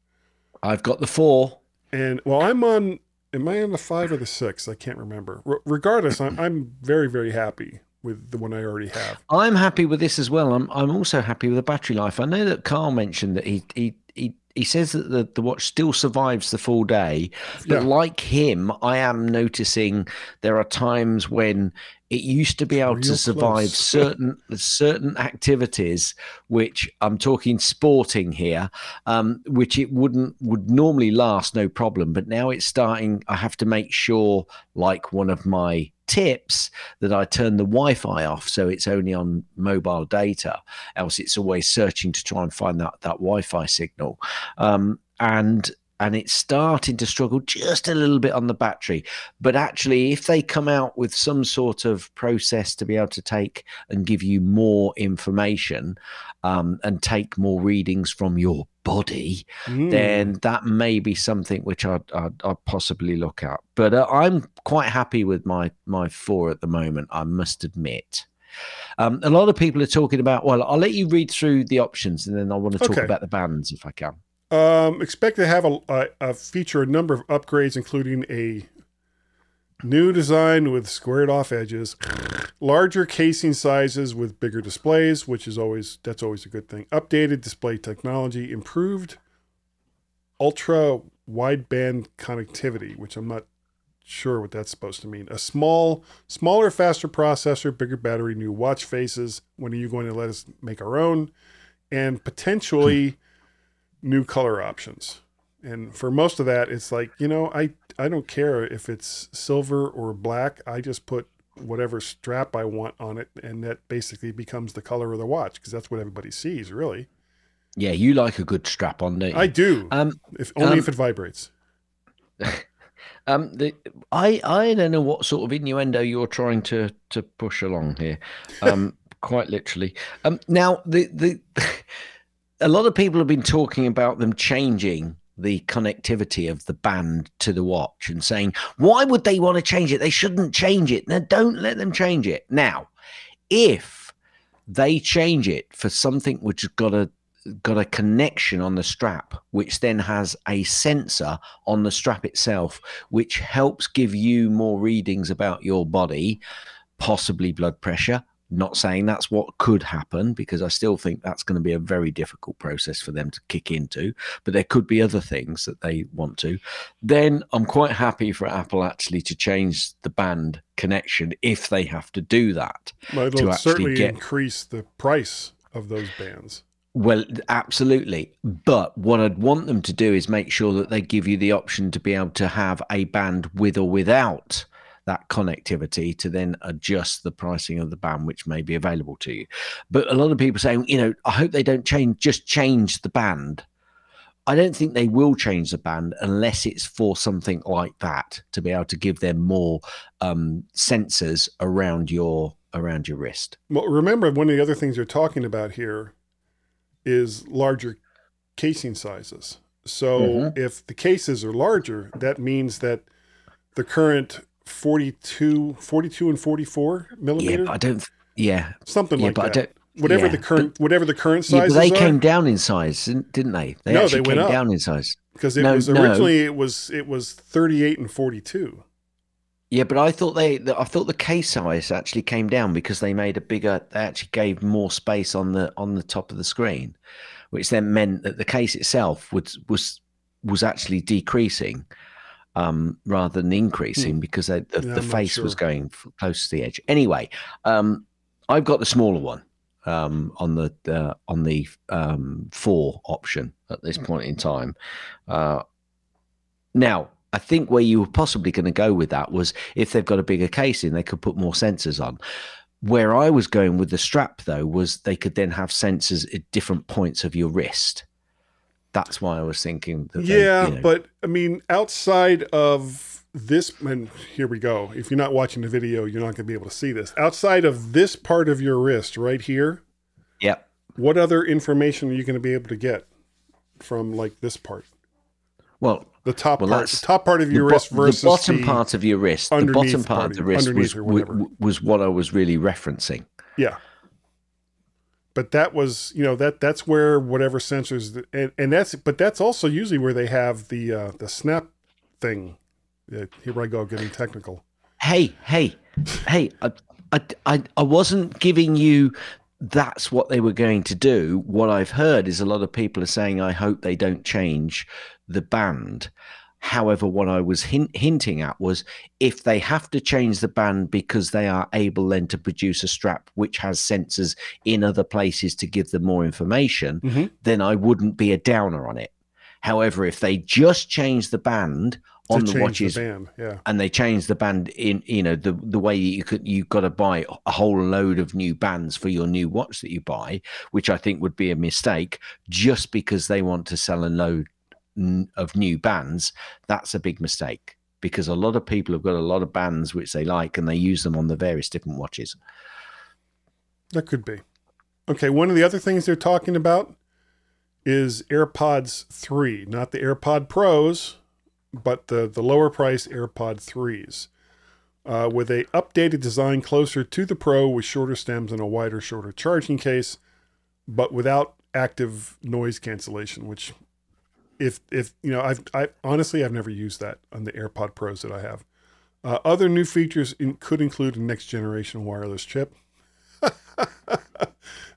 I've got the four. and well, I'm on. Am I on the five or the six? I can't remember. R- regardless, I'm I'm very very happy with the one I already have. I'm happy with this as well. I'm I'm also happy with the battery life. I know that Carl mentioned that he he he, he says that the, the watch still survives the full day, but Yeah. like him, I am noticing there are times when it used to be able real to survive close. *laughs* certain certain activities, which I'm talking sporting here, um, which it wouldn't would normally last no problem, but now it's starting. I have to make sure, like one of my tips that I turn the Wi-Fi off so it's only on mobile data. Else it's always searching to try and find that that Wi-Fi signal. Um, and and it's starting to struggle just a little bit on the battery. But actually, if they come out with some sort of process to be able to take and give you more information um, and take more readings from your body, Mm. then that may be something which I'd, I'd, I'd possibly look at. But uh, I'm quite happy with my my four at the moment. I must admit. Um, a lot of people are talking about. Well, I'll let you read through the options, and then I want to talk Okay. about the bands if I can. Um, expect to have a, a, a feature a number of upgrades, including a new design with squared off edges, larger casing sizes with bigger displays, which is always that's always a good thing. Updated display technology, improved ultra wideband connectivity, which I'm not sure what that's supposed to mean. A small, smaller, faster processor, bigger battery, new watch faces. When are you going to let us make our own? And potentially new color options. And for most of that, it's like, you know, I, I don't care if it's silver or black. I just put whatever strap I want on it. And that basically becomes the color of the watch because that's what everybody sees, really. Yeah, you like a good strap on, you? I do, um, if only um, if it vibrates. *laughs* um, the, I I don't know what sort of innuendo you're trying to to push along here. Um, *laughs* quite literally. Um, now the the *laughs* a lot of people have been talking about them changing the connectivity of the band to the watch and saying why would they want to change it? They shouldn't change it. Now, don't let them change it. Now, if they change it for something which has got a got a connection on the strap, which then has a sensor on the strap itself, which helps give you more readings about your body, possibly blood pressure. Not saying that's what could happen because I still think that's going to be a very difficult process for them to kick into, but there could be other things that they want to. Then I'm quite happy for Apple actually to change the band connection if they have to do that. To it'll actually certainly get- increase the price of those bands. Well, absolutely. But what I'd want them to do is make sure that they give you the option to be able to have a band with or without that connectivity to then adjust the pricing of the band which may be available to you. But a lot of people saying, you know, I hope they don't change just change the band. I don't think they will change the band unless it's for something like that to be able to give them more um, sensors around your around your wrist. Well, remember, one of the other things you're talking about here is larger casing sizes. So Mhm. if the cases are larger, that means that the current 42, 42 and 44 millimeter, Yeah, but I don't. Yeah, something yeah, like but I that. don't. whatever yeah, the current, whatever the current Yeah, sizes but they are, came down in size, didn't they? They No, actually they went came up. down in size. because it no, was no. originally it was it was 38 and 42. Yeah, but I thought they, I thought the case size actually came down because they made a bigger. They actually gave more space on the on the top of the screen, which then meant that the case itself was was was actually decreasing, um, rather than increasing because they, the, Hmm. Yeah, the face was going close to the edge. Anyway, um, I've got the smaller one um, on the uh, on the um, four option at this point in time. Uh, now, I think where you were possibly going to go with that was if they've got a bigger casing, they could put more sensors on. Where I was going with the strap, though, was they could then have sensors at different points of your wrist. That's why I was thinking. That they, Yeah, you know- but I mean, outside of this, and here we go. If you're not watching the video, you're not going to be able to see this. Outside of this part of your wrist, right here, Yep. what other information are you going to be able to get from like this part, Well, the top Well, part, the top part of your bo- wrist versus the bottom the- part of your wrist, the bottom part part of the wrist was, or w- whatever. w- was what I was really referencing. Yeah. But that was, you know, that that's where whatever sensors and, and that's but that's also usually where they have the uh the snap thing. Yeah, here I go getting technical. hey, hey, hey, I, I, I wasn't giving you that's what they were going to do. What I've heard is a lot of people are saying, I hope they don't change the band. However, what I was hint, hinting at was if they have to change the band because they are able then to produce a strap which has sensors in other places to give them more information, Mhm. then I wouldn't be a downer on it. However, if they just change the band on the change watches band. Yeah. and they changed the band in you know the the way you could you've got to buy a whole load of new bands for your new watch that you buy which i think would be a mistake just because they want to sell a load of new bands that's a big mistake because a lot of people have got a lot of bands which they like and they use them on the various different watches That could be. Okay, one of the other things they're talking about is AirPods 3, not the AirPod Pros, but the, the lower price AirPod 3s. Uh, with a updated design closer to the Pro with shorter stems and a wider, shorter charging case, but without active noise cancellation, which if if you know I've I honestly I've never used that on the AirPod Pros that I have. Uh, other new features in, could include a next generation wireless chip, *laughs*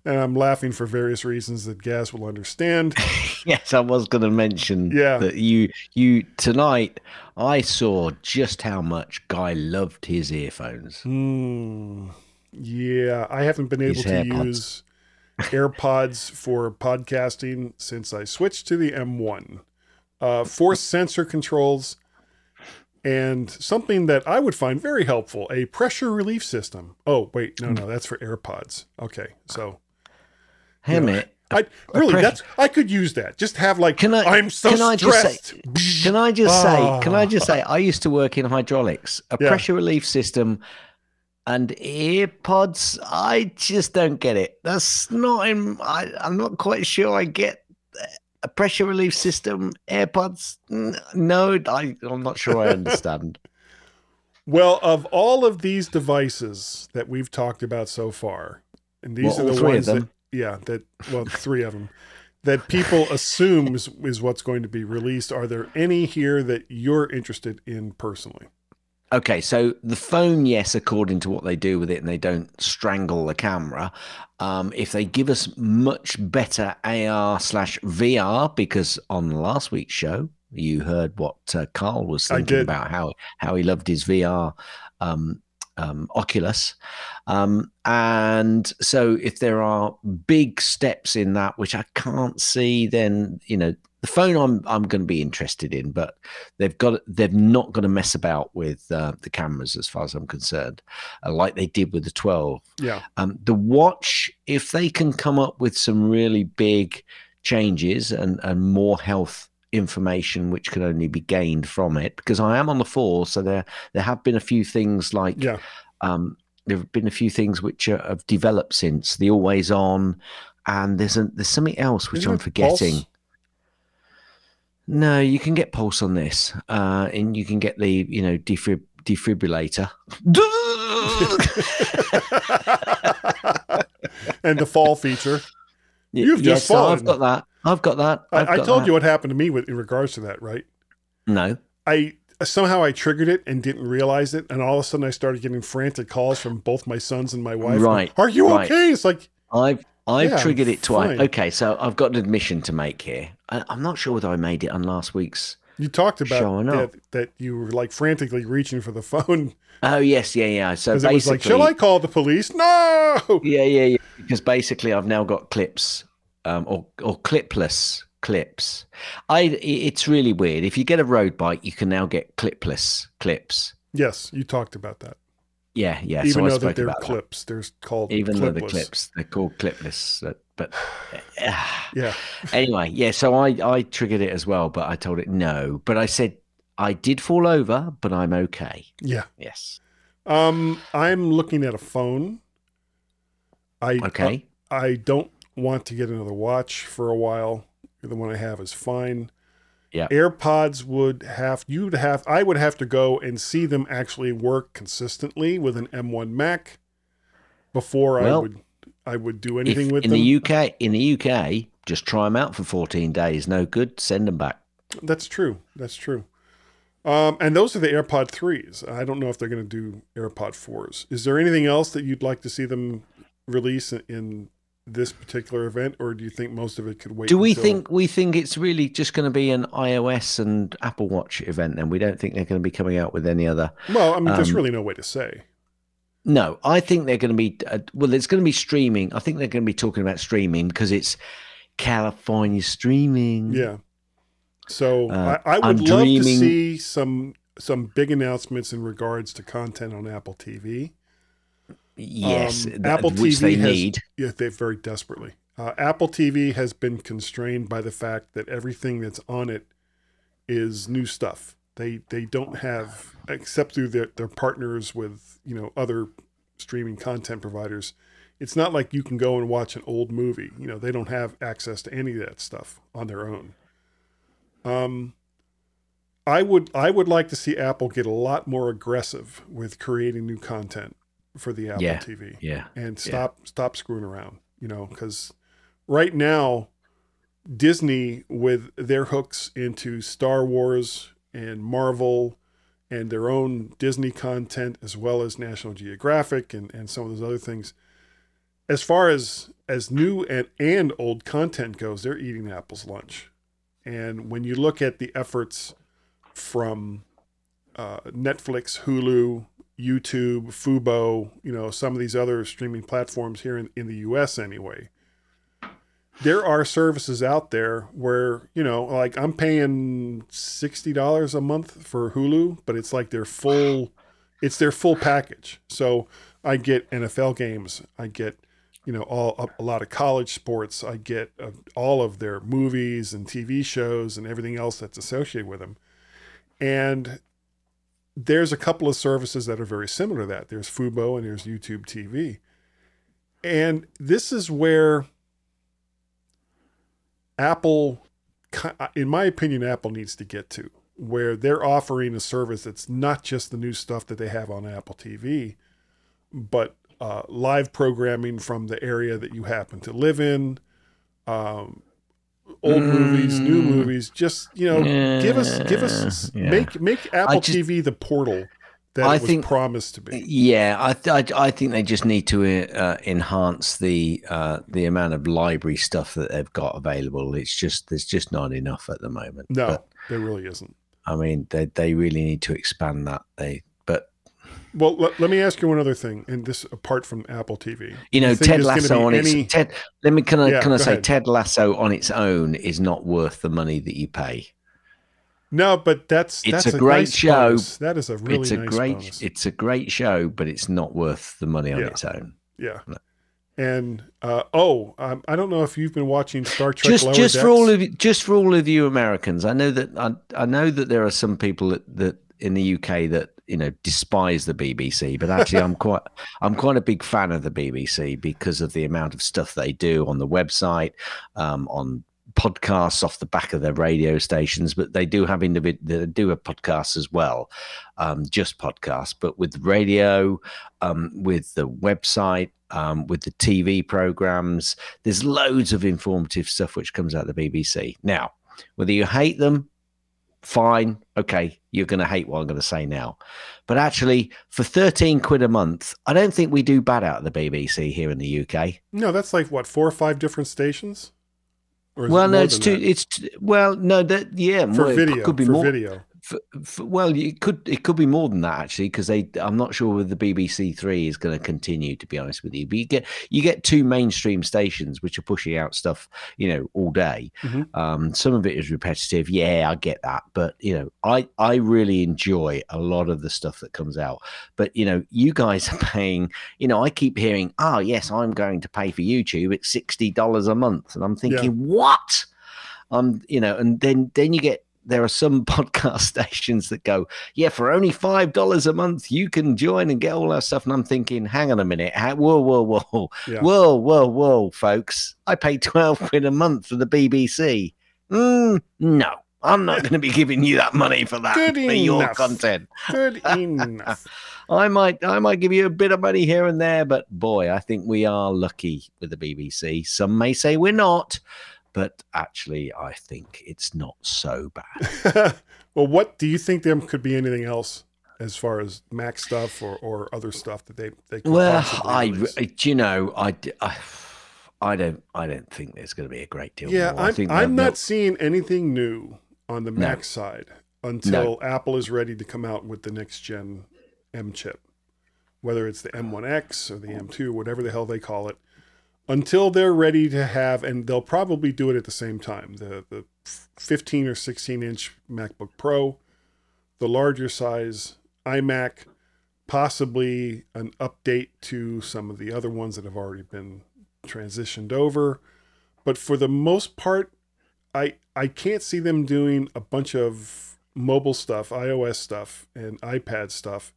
and I'm laughing for various reasons that Gaz will understand. *laughs* yes i was going to mention Yeah. that you you tonight i saw just how much guy loved his earphones Hmm. Yeah, I haven't been able These to AirPods. use AirPods for podcasting since I switched to the M1. Uh, force sensor controls and something that I would find very helpful a pressure relief system. Oh, wait, no, no, that's for AirPods. Okay, so hey you know, I really pressure- that's I could use that. Just have like Can I- I'm so can I just say- Can I just say? Can I Ah. just say? I used to work in hydraulics, a Yeah. pressure relief system, and earpods. I just don't get it. That's not in. I, I'm not quite sure. I get a pressure relief system. AirPods. No, I, I'm not sure. I understand. *laughs* Well, of all of these devices that we've talked about so far, and these Well, are the ones that, yeah, that well, three of them that people *laughs* assume is, is what's going to be released. Are there any here that you're interested in personally? Okay, so the phone, yes, according to what they do with it, and they don't strangle the camera. Um, if they give us much better AR slash VR, because on last week's show you heard what uh, Carl was thinking about how how he loved his VR um, um, Oculus. Um, and so if there are big steps in that which I can't see, then you know the phone I'm I'm going to be interested in, but they've got they've not going to mess about with uh, the cameras as far as I'm concerned, uh, like they did with the 12. Yeah. Um, the watch, if they can come up with some really big changes and and more health information which can only be gained from it because I am on the four so there there have been a few things like Yeah. um, there have been a few things which are, have developed since the always on, and there's a, there's something else which Isn't I'm forgetting. Pulse? No, you can get pulse on this, uh, and you can get the you know defib- defibrillator. *laughs* and the fall feature. You've yes, just so I've got that. I've got that. I've I, I told that. you what happened to me with in regards to that, right? No. I somehow I triggered it and didn't realize it, and all of a sudden I started getting frantic calls from both my sons and my wife. Right, Are you right. okay? It's like I've I've Yeah, triggered it twice. fine. Okay, so I've got an admission to make here. I, I'm not sure whether I made it on last week's. you talked about that, that you were like frantically reaching for the phone Oh yes, yeah, yeah. So because it was basically, like, "Shall I call the police?" No. Yeah, yeah, yeah. Because basically, I've now got clips, um, or or clipless clips. I- It's really weird. If you get a road bike, you can now get clipless clips. Yes, you talked about that. Yeah, yeah. Even so I though spoke that they're clips, that. there's called Even though the clips, they're called clipless. But, but *sighs* Yeah. anyway, yeah. So I I triggered it as well, but I told it no. But I said I did fall over, but I'm okay. Yeah. Yes. Um, I'm looking at a phone. I Okay. I don't want to get another watch for a while. The one I have is fine. Yeah. AirPods would have you'd have I would have to go and see them actually work consistently with an M1 Mac before I would I would do anything with in them. In the UK, in the UK, just try them out for 14 days. No good. Send them back. That's true. That's true. Um, and those are the AirPod threes. I don't know if they're going to do AirPod fours. Is there anything else that you'd like to see them release in this particular event, or do you think most of it could wait? Do we until- think we think it's really just going to be an iOS and Apple Watch event? And we don't think they're going to be coming out with any other. Well, I mean, there's um, really no way to say. No, I think they're going to be. Uh, well, it's going to be streaming. I think they're going to be talking about streaming because it's California streaming. Yeah. So Uh, I, I would I'm love dreaming- to see some some big announcements in regards to content on Apple TV. Yes, Um, that- Apple which TV they has, need. Yeah, they very desperately. Uh, Apple TV has been constrained by the fact that everything that's on it is new stuff. They they don't have except through their, their partners with you know other streaming content providers. It's not like you can go and watch an old movie. You know they don't have access to any of that stuff on their own. Um, I would I would like to see Apple get a lot more aggressive with creating new content for the Apple Yeah. TV Yeah, and stop stop screwing around you know because right now disney with their hooks into star wars and marvel and their own disney content as well as national geographic and, and some of those other things as far as as new and, and old content goes they're eating apple's lunch. And when you look at the efforts from uh, netflix hulu YouTube, Fubo, you know, some of these other streaming platforms here in, in the US anyway. There are services out there where, you know, like I'm paying $60 a month for Hulu, but it's like their full it's their full package. So I get NFL games, I get you know all a, a lot of college sports, I get uh, all of their movies and TV shows and everything else that's associated with them. And there's a couple of services that are very similar to that. There's Fubo and there's YouTube TV. And this is where Apple, in my opinion, Apple needs to get to, where they're offering a service that's not just the new stuff that they have on Apple TV, but uh, live programming from the area that you happen to live in, um, old movies, new Mm. movies. Just you know, give us, give us, Yeah. make make Apple just- TV the portal that I it was think- promised to be. Yeah, I, th- I I think they just need to uh, enhance the uh, the amount of library stuff that they've got available. It's just there's just not enough at the moment. No, But, there really isn't. I mean they they really need to expand that. They Well, let, let me ask you one other thing, and this apart from Apple TV. You know, Ted Lasso on its Ted. Let me can I Yeah, can I say ahead. Ted Lasso on its own is not worth the money that you pay. No, but that's It's that's a great nice show. bonus. That is a really it's a nice great bonus. it's a great show, but it's not worth the money on Yeah. its own. yeah. No. And uh, oh, um, I don't know if you've been watching Star Trek. just Lower just for all of you, just for all of you Americans, I know that I, I know that there are some people that, that in the UK that you know despise the BBC, but actually I'm quite I'm quite a big fan of the BBC because of the amount of stuff they do on the website, um, on podcasts off the back of their radio stations, but they do have individ they do a podcast as well, um, just podcasts, but with radio, um, with the website, um, with the TV programs. There's loads of informative stuff which comes out of the BBC. Now, whether you hate them, fine, okay, you're going to hate what I'm going to say now. But actually, for 13 quid a month, I don't think we do bad out of the BBC here in the UK. No, that's like what four or five different stations. Or is it Well, no, it's too. that? It's well, no, that yeah, for well, it video. could be for more. video. For, for, well, it could it could be more than that actually because they. I'm not sure whether the BBC Three is going to continue. To be honest with you, but you get you get two mainstream stations which are pushing out stuff, you know, all day. Mhm. Um, some of it is repetitive. Yeah, I get that, but you know, I I really enjoy a lot of the stuff that comes out. But you know, you guys *laughs* are paying. You know, I keep hearing, oh yes, I'm going to pay for YouTube. It's sixty dollars a month, and I'm thinking, what? um you know and then then you get there are some *laughs* podcast stations that go yeah for only five dollars a month you can join and get all that stuff. And i'm thinking hang on a minute. Ha- whoa whoa whoa. Yeah. whoa whoa whoa folks. I pay 12 quid a month for the bbc mm, no. I'm not going to be giving you that money for that Good for your content. Good *laughs* enough. I might I might give you a bit of money here and there, but boy, I think we are lucky with the BBC. Some may say we're not, but actually I think it's not so bad. *laughs* well, what do you think there could be anything else as far as Mac stuff or, or other stuff that they they could well, I release? I- do you know, *sighs* I don't I don't think there's going to be a great deal yeah, more. I I'm, think I'm they'll- not seeing anything new on the No. Mac side until Apple is ready to come out with the next gen M chip, whether it's the M1X or the M2, whatever the hell they call it. Until they're ready to have, and they'll probably do it at the same time. The the 15 or 16 inch MacBook Pro, the larger size iMac, possibly an update to some of the other ones that have already been transitioned over. But for the most part, I I can't see them doing a bunch of mobile stuff, iOS stuff, and iPad stuff,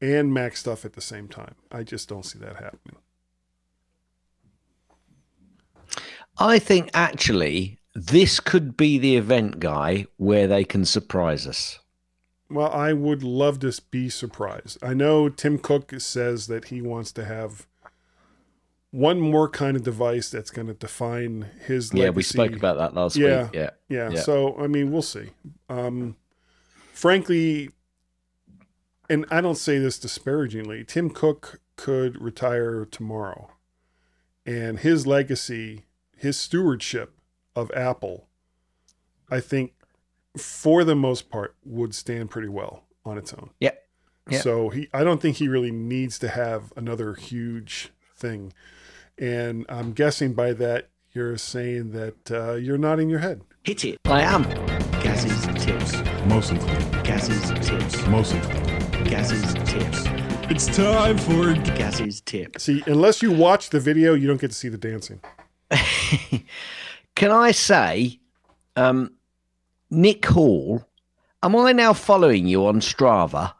and Mac stuff at the same time. I just don't see that happening. I think actually this could be the event guy where they can surprise us. Well, I would love to be surprised. I know Tim Cook says that he wants to have one more kind of device that's going to define his Yeah, we spoke about that last Yeah. week. Yeah. Yeah, Yeah. So I mean, we'll see. Um, frankly, and I don't say this disparagingly, Tim Cook could retire tomorrow, and his legacy, his stewardship of Apple, I think, for the most part, would stand pretty well on its own. Yeah. Yeah. So he, I don't think he really needs to have another huge thing, and I'm guessing by that you're saying that uh, you're nodding your head. Hit it. I am. Gaz's tips. Mostly. Gaz's tips. Mostly. Gaz's tips. It's time for Gaz's tip. See, unless you watch the video, you don't get to see the dancing. *laughs* Can I say, um, Nick Hall, am I now following you on Strava?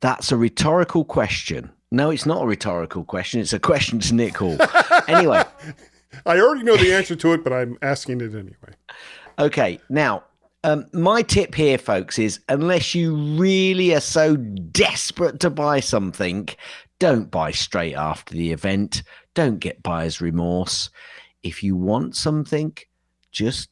That's a rhetorical question. No, it's not a rhetorical question. It's a question to Nick Hall. *laughs* anyway, I already know the answer to it, but I'm asking it anyway. okay. Now, um, my tip here, folks, is unless you really are so desperate to buy something, don't buy straight after the event. Don't get buyer's remorse. If you want something, just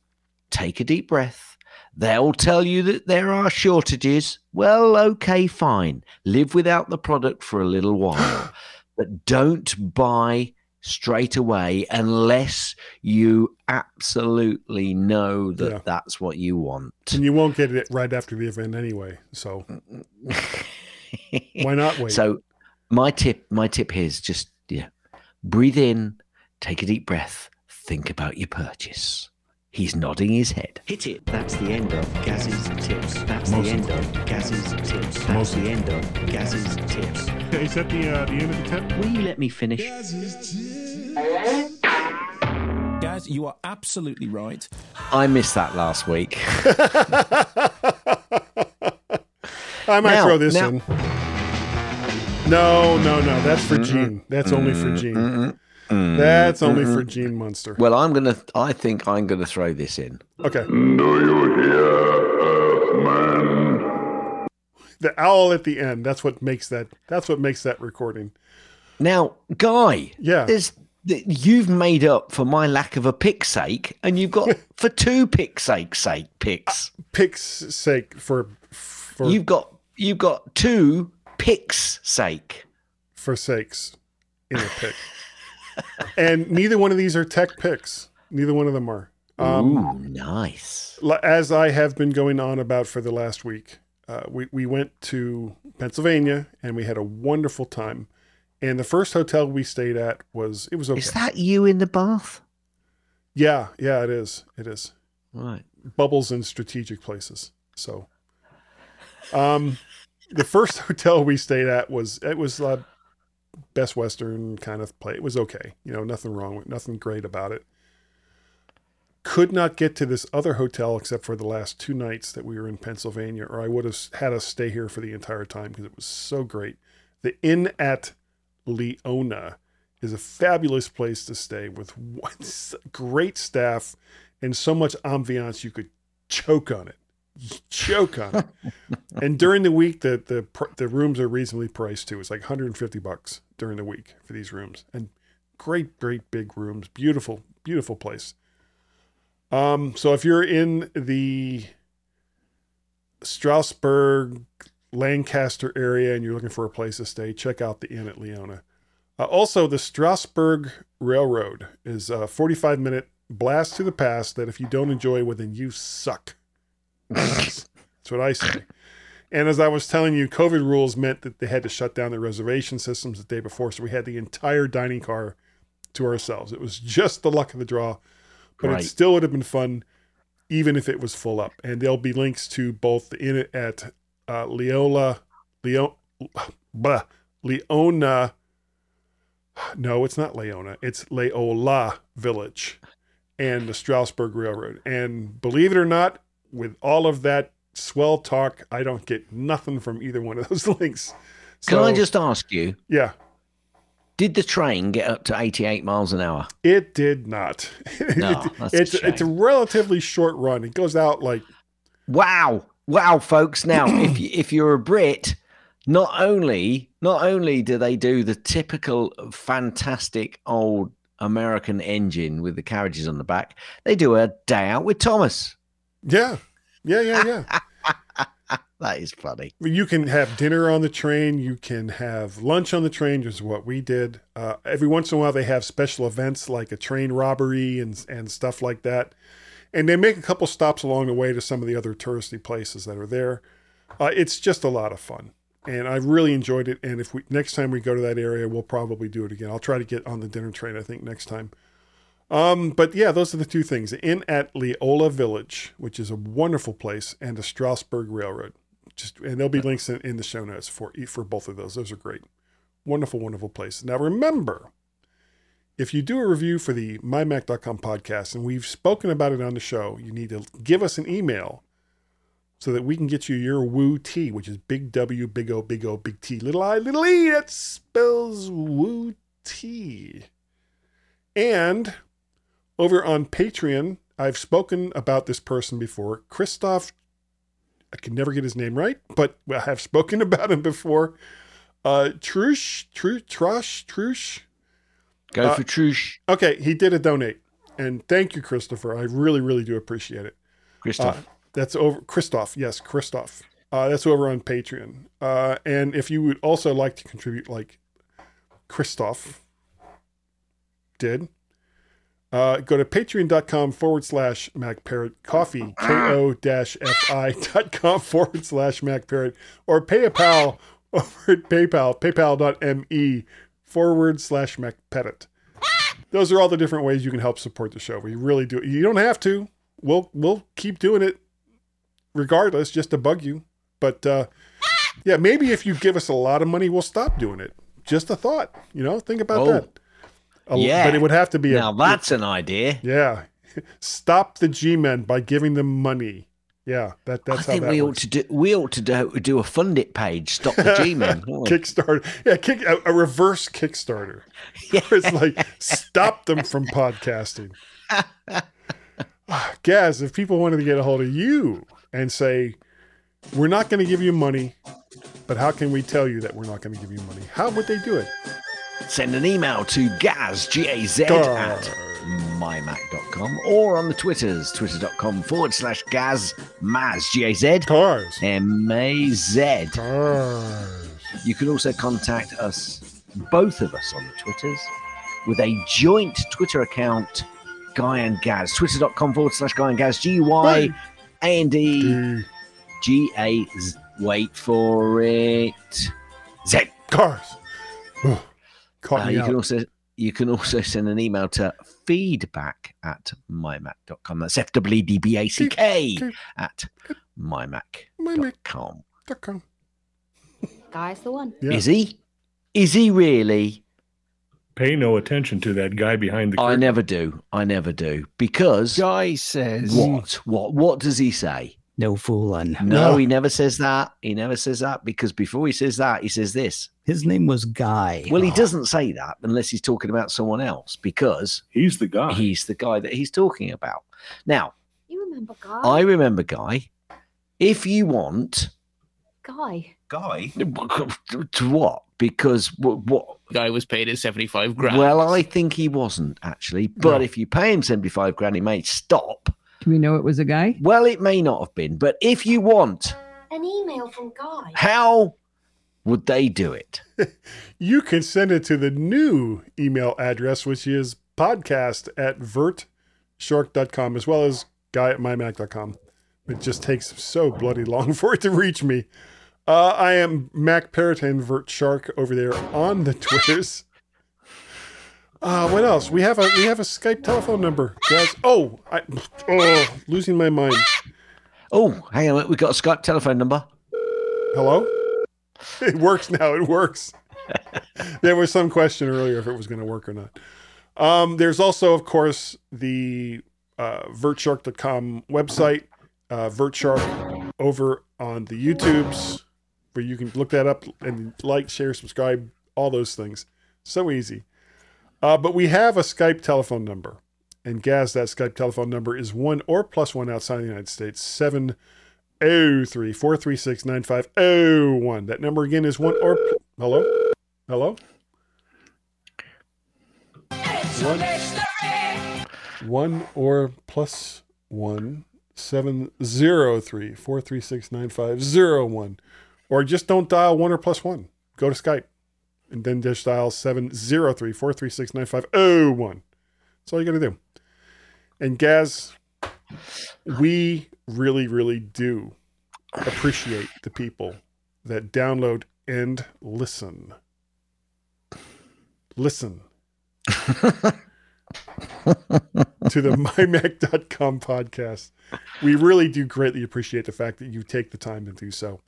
take a deep breath. They'll tell you that there are shortages. Well, okay, fine. Live without the product for a little while, *sighs* but don't buy straight away unless you absolutely know that Yeah. that's what you want. And you won't get it right after the event anyway. So *laughs* Why not wait? So my tip, my tip here is just yeah, breathe in, take a deep breath, think about your purchase. He's nodding his head. Hit it. That's the end of Gaz's tips. That's Most the end of Gaz's tips. That's Most the end of Gaz's tips. Is that the uh, the end of the tip? Will you let me finish? Gaz, you are absolutely right. I missed that last week. *laughs* I might Now- throw this now- in. No, no, no. That's for Gene. That's only for Gene. Mm-hmm. That's only for mm-hmm. Gene Munster. Well, I'm gonna. I think I'm gonna throw this in. Okay. Do you hear, man? The owl at the end. That's what makes that. That's what makes that recording. Now, Guy, Yeah. there's you've made up for my lack of a pick sake, and you've got *laughs* for two pick sake sake picks. Uh, pick's sake for for You've got you've got two picks sake. for sakes in a pick. *laughs* and neither one of these are tech picks. Neither one of them are. Um, Ooh, nice. as I have been going on about for the last week, uh, we, we went to Pennsylvania and we had a wonderful time. And the first hotel we stayed at was, it was okay. Is that you in the bath? yeah, yeah, it is. It is. Right. Bubbles in strategic places. So, um, the first *laughs* hotel we stayed at was, it was uh, Best Western kind of play. It was okay. You know, nothing wrong with, nothing great about it. Could not get to this other hotel except for the last two nights that we were in Pennsylvania, or I would have had us stay here for the entire time because it was so great. The Inn at Leona is a fabulous place to stay with *laughs* great staff and so much ambiance you could choke on it. Choke on it. *laughs* and during the week, the the the rooms are reasonably priced too. It's like 150 bucks during the week for these rooms, and great, great big rooms. Beautiful, beautiful place. Um, so if you're in the Strasburg, Lancaster area and you're looking for a place to stay, check out the Inn at Leona. Uh, also, the Strasburg Railroad is a 45 minute blast to the past that if you don't enjoy, well, then you suck. *laughs* That's what I say. And as I was telling you, COVID rules meant that they had to shut down the reservation systems the day before. So we had the entire dining car to ourselves. It was just the luck of the draw, but Right. it still would have been fun even if it was full up. And there'll be links to both the inn at uh, Leola, Leo, blah, Leona. No, it's not Leona. It's Leola Village and the Strasburg Railroad. And believe it or not, with all of that swell talk, I don't get nothing from either one of those *laughs* links. Can I just ask you, Yeah, did the train get up to 88 miles an hour? it did not. *laughs* No, that's a it's it's a relatively short run. It goes out like Wow. Wow, folks. Now, if *clears throat* you, if you're a Brit, not only not only do they do the typical fantastic old American engine with the carriages on the back, they do a day out with Thomas. yeah, yeah, yeah, yeah. *laughs* That is funny. you can have dinner on the train. You can have lunch on the train, which is what we did. Uh, every once in a while, they have special events like a train robbery and and stuff like that. And they make a couple stops along the way to some of the other touristy places that are there. Uh, it's just a lot of fun, and I really enjoyed it. And if we next time we go to that area, we'll probably do it again. I'll try to get on the dinner train. I think next time. Um, but yeah, those are the two things: Inn at Leola Village, which is a wonderful place, and the Strasburg Railroad just and there'll be links in, in the show notes for for both of those. Those are great, wonderful, wonderful places. Now remember, if you do a review for the mymac.com podcast and we've spoken about it on the show, you need to give us an email so that we can get you your woo T, which is big W, big O, big O, big T, little I, little E. That spells woo T. And over on Patreon, I've spoken about this person before, Christoph I can never get his name right, but I have spoken *laughs* about him before. Uh, Trush, Tru, Trush, Trush. Go Uh, for Trush, Okay, he did a donate, and thank you, Christopher. I really, really do appreciate it. Christoph. Uh, that's over Christoph. Yes, Christoph. Uh, that's over on Patreon. Uh, and if you would also like to contribute, like Christoph did, uh, go to patreon.com forward slash MacParrot Coffee, K O dash F I dot com *laughs* forward slash MacParrot, or pay a pal *laughs* over at PayPal, paypal.me forward slash MacPettit. Those are all the different ways you can help support the show. We really do. You don't have to. We'll we'll keep doing it regardless, just to bug you. But uh, yeah, maybe if you give us a lot of money, we'll stop doing it. Just a thought. You know, think about Oh, that. A- yeah. but it would have to be Now a that's an idea. yeah. *laughs* Stop the G-men by giving them money. Yeah, that that's I think how that we ought to do. We ought to do, do a fund it page. Stop the G-men. *laughs* Kickstarter. Yeah, kick a, a reverse Kickstarter. *laughs* Where it's like stop them from podcasting. Gaz, if people wanted to get a hold of you and say, we're not going to give you money, but how can we tell you that we're not going to give you money? How would they do it? Send an email to gaz, G-A-Z, at mymac.com or on the Twitters, twitter.com forward slash gaz, maz, G-A-Z, Cars. M-A-Z. Cars. You can also contact us, both of us, on the Twitters with a joint Twitter account, Guy and Gaz. Twitter.com forward slash Guy and Gaz, G Y A N D Mm, G A Z. Wait for it. Z. Cars. Ugh, Caught Uh, me you out. can also you can also send an email to feedback at mymac.com. That's F W D B A C K Okay. at mymac.com. mymac.com. Guy's the one. Yeah. Is he? Is he really? Pay no attention to that guy behind the I never do. I never do. Because Guy says, what? What? What does he say? No fooling. No, No. he never says that. He never says that because before he says that, he says this. His name was Guy. Well, he oh. doesn't say that unless he's talking about someone else because He's the guy. he's the guy that he's talking about. Now, You remember Guy? I remember Guy. If you want, Guy. Guy, *laughs* to what? Because what? what Guy was paid at 75 grand. well, I think he wasn't actually. But if you pay him seventy-five grand, he may stop. Do we know it was a guy? Well, it may not have been. But if you want, An email from Guy. how would they do it? *laughs* You can send it to the new email address, which is podcast at vertshark.com, as well as guy at mymac.com. It just takes so bloody long *laughs* for it to reach me. Uh, I am Mac Parrot and Vert Shark over there on the *laughs* Twitters. Uh, what else? We have a we have a Skype telephone number, guys. Oh, I oh losing my mind. Oh, hang on, we've got a Skype telephone number. Hello? It works now. It works. there was some question earlier if it was going to work or not. Um, there's also, of course, the uh, vertshark.com website, uh, vertshark over on the YouTubes, where you can look that up and like, share, subscribe, all those things. So easy. Uh, but we have a Skype telephone number. And Gaz, that Skype telephone number is one or plus one outside the United States, seven oh three four three six nine five oh one. That number again is one or pl- hello, hello. One, one or plus one seven zero three four three six nine five zero one, or just don't dial one or plus one. Go to Skype, and then just dial seven zero three four three six nine five oh one. That's all you got to do. And Gaz, we really, really do appreciate the people that download and listen. Listen *laughs* to the mymac.com podcast. We really do greatly appreciate the fact that you take the time to do so.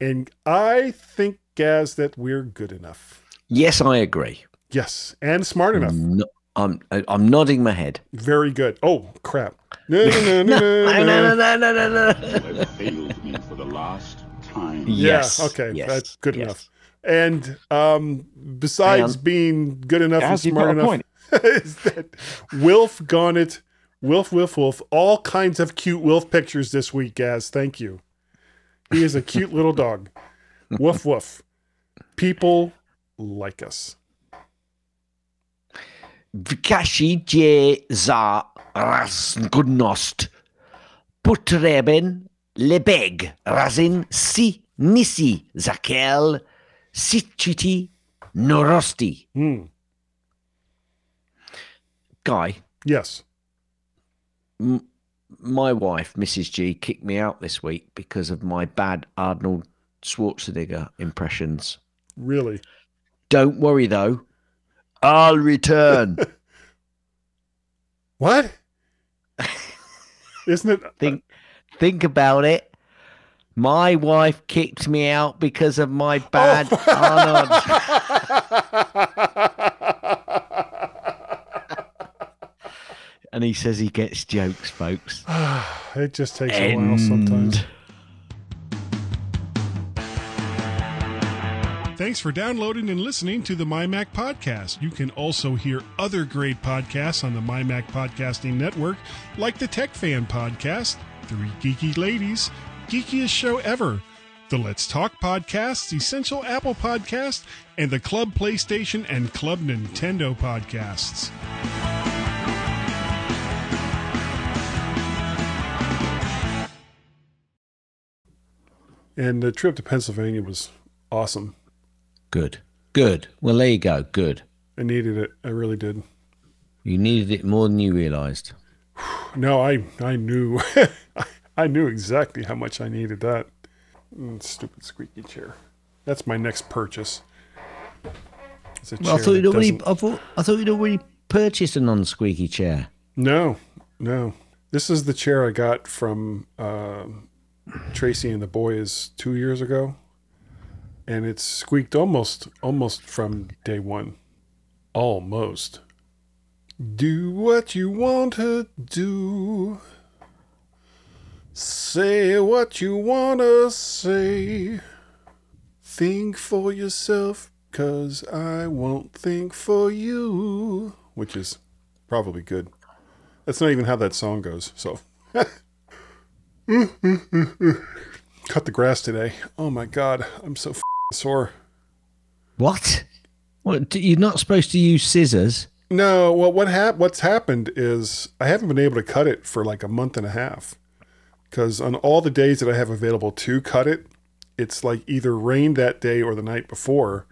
And I think, Gaz, that we're good enough. Yes, I agree. Yes, and smart enough. No, I'm I'm nodding my head. Very good. Oh, crap. *laughs* No, no, no, no, no, no, no, no, no, no, no. failed me for the last time. Yes. Yeah, okay, yes, that's good yes. enough. And um, besides Hang on. being good enough and smart enough, point. *laughs* is that Wilf Garnet, Wilf, Wilf, Wilf, all kinds of cute Wilf pictures this week, Gaz. Thank you. He is a cute little dog. Woof, woof. People like us. Wkashi je za razgodnost. Potreben lebeg razin si nisi zakel sichiti norosti. Hmm. Guy, Yes. m- my wife, Mrs. G, kicked me out this week because of my bad Arnold Schwarzenegger impressions. Really? Don't worry though. I'll return. *laughs* What? Isn't it? Uh, think think about it. My wife kicked me out because of my bad oh. *laughs* And he says he gets jokes, folks. *sighs* it just takes a while sometimes. Thanks for downloading and listening to the MyMac Podcast. You can also hear other great podcasts on the MyMac Podcasting Network, like the Tech Fan Podcast, Three Geeky Ladies, Geekiest Show Ever, the Let's Talk Podcast, Essential Apple Podcast, and the Club PlayStation and Club Nintendo Podcasts. And the trip to Pennsylvania was awesome. Good. Good. Well, there you go. Good. I needed it. I really did. You needed it more than you realized. *sighs* No, I I knew *laughs* I knew exactly how much I needed that. Mm, stupid squeaky chair. That's my next purchase. Well, I thought you'd already. I thought. I thought you'd already purchased a non-squeaky chair. No, no. This is the chair I got from um Tracy and the boys two years ago, and it's squeaked almost almost from day one, almost. Do what you want to do. Say what you want to say. Think for yourself, cause I won't think for you. Which is probably good. That's not even how that song goes, so. *laughs* Mm-hmm. Cut the grass today. Oh my god, I'm so sore. What? What? You're not supposed to use scissors. No, well, what hap- what's happened is I haven't been able to cut it for like a month and a half. Because on all the days that I have available to cut it, it's like either rained that day or the night before,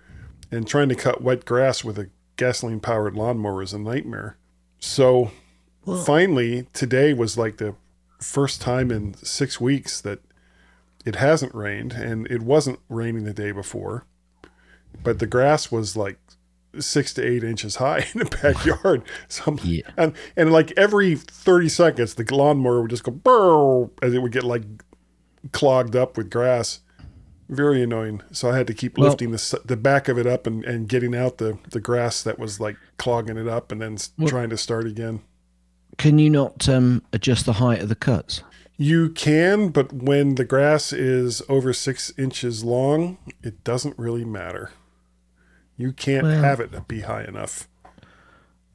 and trying to cut wet grass with a gasoline powered lawnmower is a nightmare. So finally, today was like the first time in six weeks that it hasn't rained, and it wasn't raining the day before, but the grass was like six to eight inches high *laughs* in the backyard. So I'm- and and like every thirty seconds, the lawnmower would just go burr as it would get like clogged up with grass. Very annoying. So I had to keep Well- lifting the the back of it up and, and getting out the the grass that was like clogging it up, and then Well- trying to start again. Can you not um, adjust the height of the cuts? You can, but when the grass is over six inches long, it doesn't really matter. You can't Well- have it be high enough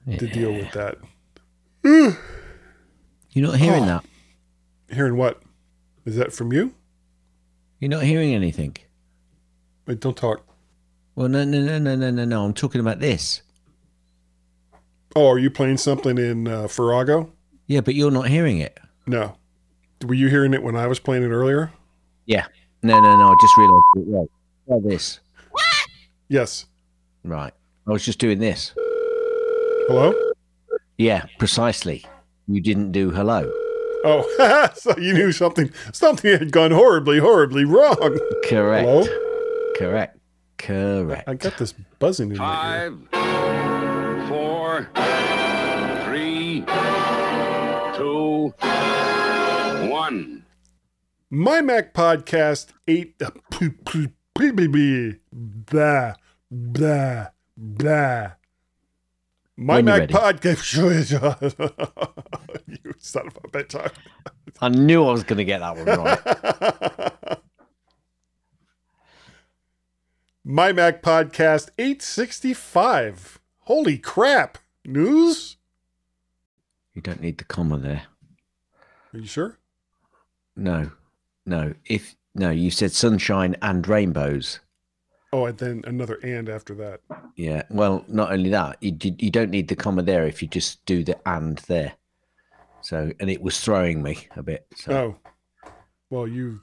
to deal with that. *sighs* You're not hearing Oh. that. Hearing what? Is that from you? You're not hearing anything. Wait, don't talk. Well, no, no, no, no, no, no, no. I'm talking about this. Oh, are you playing something in uh, Farrago? Yeah, but you're not hearing it. No. Were you hearing it when I was playing it earlier? Yeah. No, no, no. I just realised. Right. Try this. Yes. Right. I was just doing this. Hello? Yeah, precisely. You didn't do hello. Oh, *laughs* so you knew something something had gone horribly, horribly wrong. Correct. Hello? Correct. Correct. I got this buzzing in my ear. Five, four, three, two, one. My Mac Podcast 8 uh, blah blah blah. My When Mac ready. Podcast *laughs* You son of a bitch. I knew I was going to get that one right. *laughs* My Mac Podcast 865. Holy crap. News? you don't need the comma there. Are you sure? No, no. If no, you said sunshine and rainbows. Oh, and then another and after that. Yeah. Well, not only that, you you don't need the comma there if you just do the and there. So, and it was throwing me a bit. So, Oh. Well, you've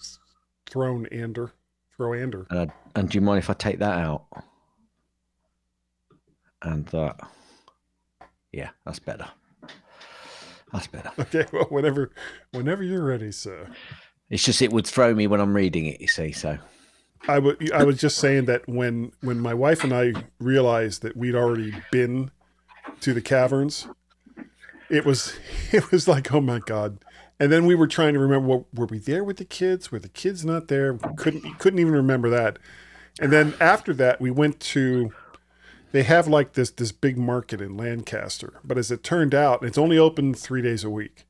thrown Ander. Throw Ander. and, I, and do you mind if I take that out? And that. Yeah, that's better. That's better. *laughs* Okay, well, whenever whenever you're ready, sir. It's just it would throw me when I'm reading it. You see, so I wa- I was just saying that when when my wife and I realized that we'd already been to the caverns, it was *laughs* it was like oh my god. And then we were trying to remember what were we there with the kids? Were the kids not there? Couldn't couldn't even remember that. And then after that, we went to they have like this this big market in Lancaster, but as it turned out, it's only open three days a week.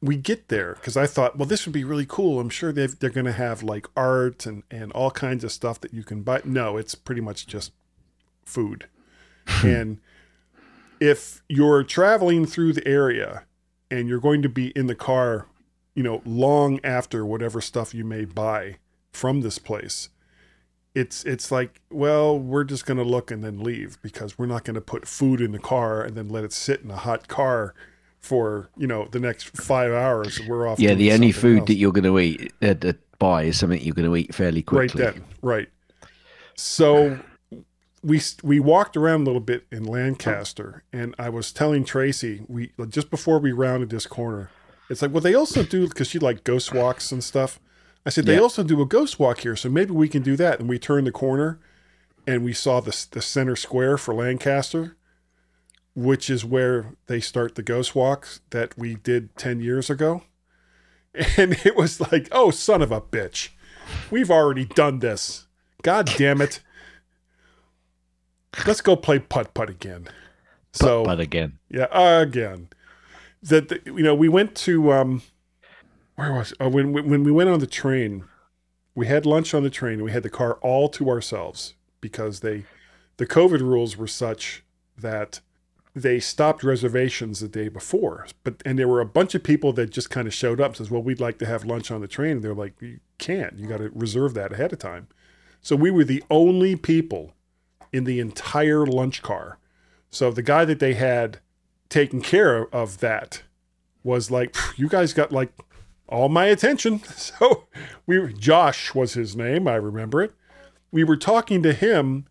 We get there because I thought, well, this would be really cool. I'm sure they've, they're going to have like art and and all kinds of stuff that you can buy. No, it's pretty much just food. Hmm. and if you're traveling through the area and you're going to be in the car, you know, long after whatever stuff you may buy from this place, it's it's like, well, we're just going to look and then leave because we're not going to put food in the car and then let it sit in a hot car for, you know, the next 5 hours. We're off Yeah, the only food else. that you're going to eat uh, uh, buy is something you're going to eat fairly quickly. Right then, right. So we we walked around a little bit in Lancaster, and I was telling Tracy we just before we rounded this corner, it's like well they also do because she like ghost walks and stuff. I said they Yeah. also do a ghost walk here, so maybe we can do that. And we turned the corner, and we saw the the center square for Lancaster, which is where they start the ghost walks that we did ten years ago. *laughs* And it was like, oh son of a bitch, we've already done this. God damn it. Let's go play putt putt again. So But again, yeah, again. That you know, we went to um, where was oh, when when we went on the train, we had lunch on the train. and We had the car all to ourselves because they, the COVID rules were such that they stopped reservations the day before. But and there were a bunch of people that just kind of showed up. Says, well, we'd like to have lunch on the train. And they're like, you can't. You got to reserve that ahead of time. So we were the only people in the entire lunch car. So the guy that they had taken care of that was like, you guys got like all my attention. *laughs* So we were, Josh was his name. I remember it. We were talking to him.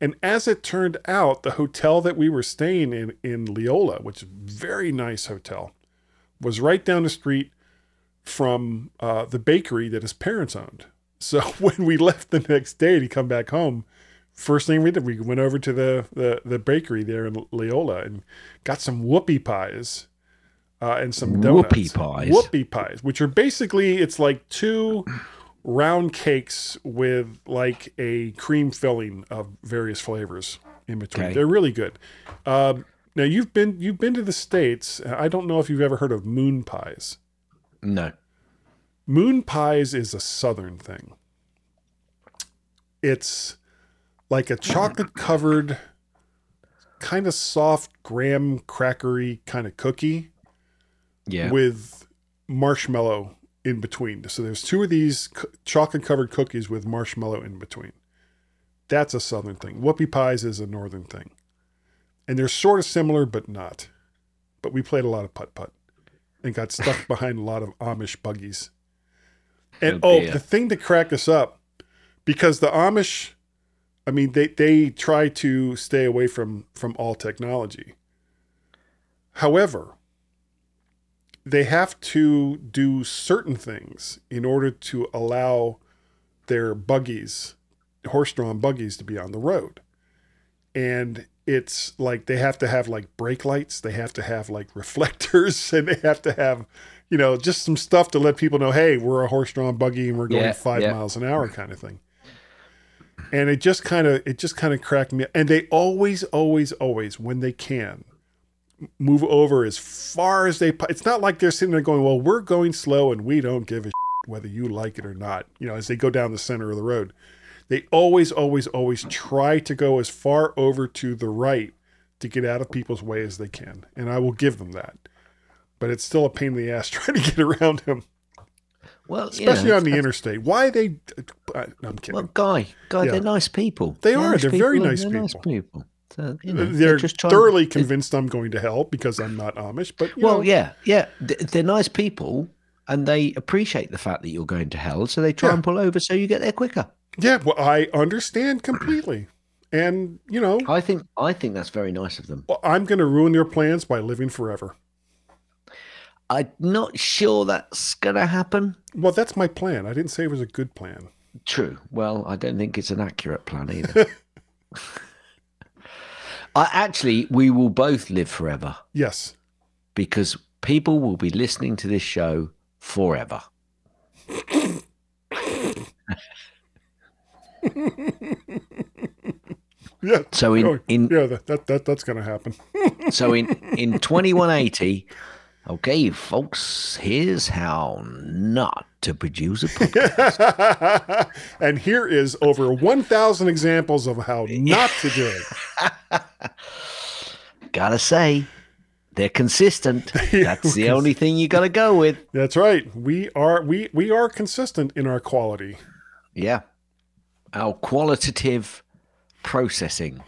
And as it turned out, the hotel that we were staying in in Leola, which is very nice hotel, was right down the street from uh, the bakery that his parents owned. So *laughs* when we left the next day to come back home, first thing we did, we went over to the the, the bakery there in Leola and got some whoopie pies uh, and some donuts. Whoopie pies? Whoopie pies, which are basically it's like two round cakes with like a cream filling of various flavors in between. Okay. They're really good. Um, now you've been you've been to the states. I don't know if you've ever heard of moon pies. no. Moon pies is a southern thing. It's like a chocolate covered, kind of soft graham crackery kind of cookie Yeah. with marshmallow in between. So there's two of these chocolate covered cookies with marshmallow in between. That's a southern thing. Whoopie pies is a northern thing. And they're sort of similar, but not. But we played a lot of putt putt and got stuck *laughs* behind a lot of Amish buggies. And Oh, oh, the thing that cracked us up, because the Amish, I mean, they, they try to stay away from, from all technology. However, they have to do certain things in order to allow their buggies, horse-drawn buggies, to be on the road. And it's like they have to have like brake lights, they have to have like *laughs* reflectors, and they have to have, you know, just some stuff to let people know, hey, we're a horse-drawn buggy and we're going Yeah, five yeah. miles an hour, kind of thing. And it just kind of it just kind of cracked me. up. And they always, always, always, when they can, move over as far as they. It's not like they're sitting there going, "Well, we're going slow and we don't give a whether you like it or not." You know, as they go down the center of the road, they always, always, always try to go as far over to the right to get out of people's way as they can, and I will give them that. But it's still a pain in the ass *laughs* trying to get around him, Well, especially on the interstate. Why they? Uh, uh, I, I'm kidding. Well, Guy, Guy, Yeah. they're nice people. They are. They're very nice they're nice people. So, you know, they're just trying- thoroughly convinced I'm going to hell because I'm not Amish. But Well, know, yeah, yeah, they're nice people, and they appreciate the fact that you're going to hell, so they try Yeah. and pull over so you get there quicker. Yeah, well, I understand completely. And, you know, I think I think that's very nice of them. well, I'm going to ruin their plans by living forever. I'm not sure that's gonna happen. Well, that's my plan. I didn't say it was a good plan. True. Well, I don't think it's an accurate plan either. *laughs* I actually, we will both live forever Yes. because people will be listening to this show forever. *laughs* Yeah. So in- in- yeah, that, that that that's gonna happen. So in in 2180, *laughs* okay, folks, here's how not to produce a *laughs* podcast. and here is over 1,000 examples of how not to do it. *laughs* Gotta say, they're consistent. *laughs* That's the only thing you gotta go with. That's right. We are we we are consistent in our quality. Yeah. Our qualitative processing.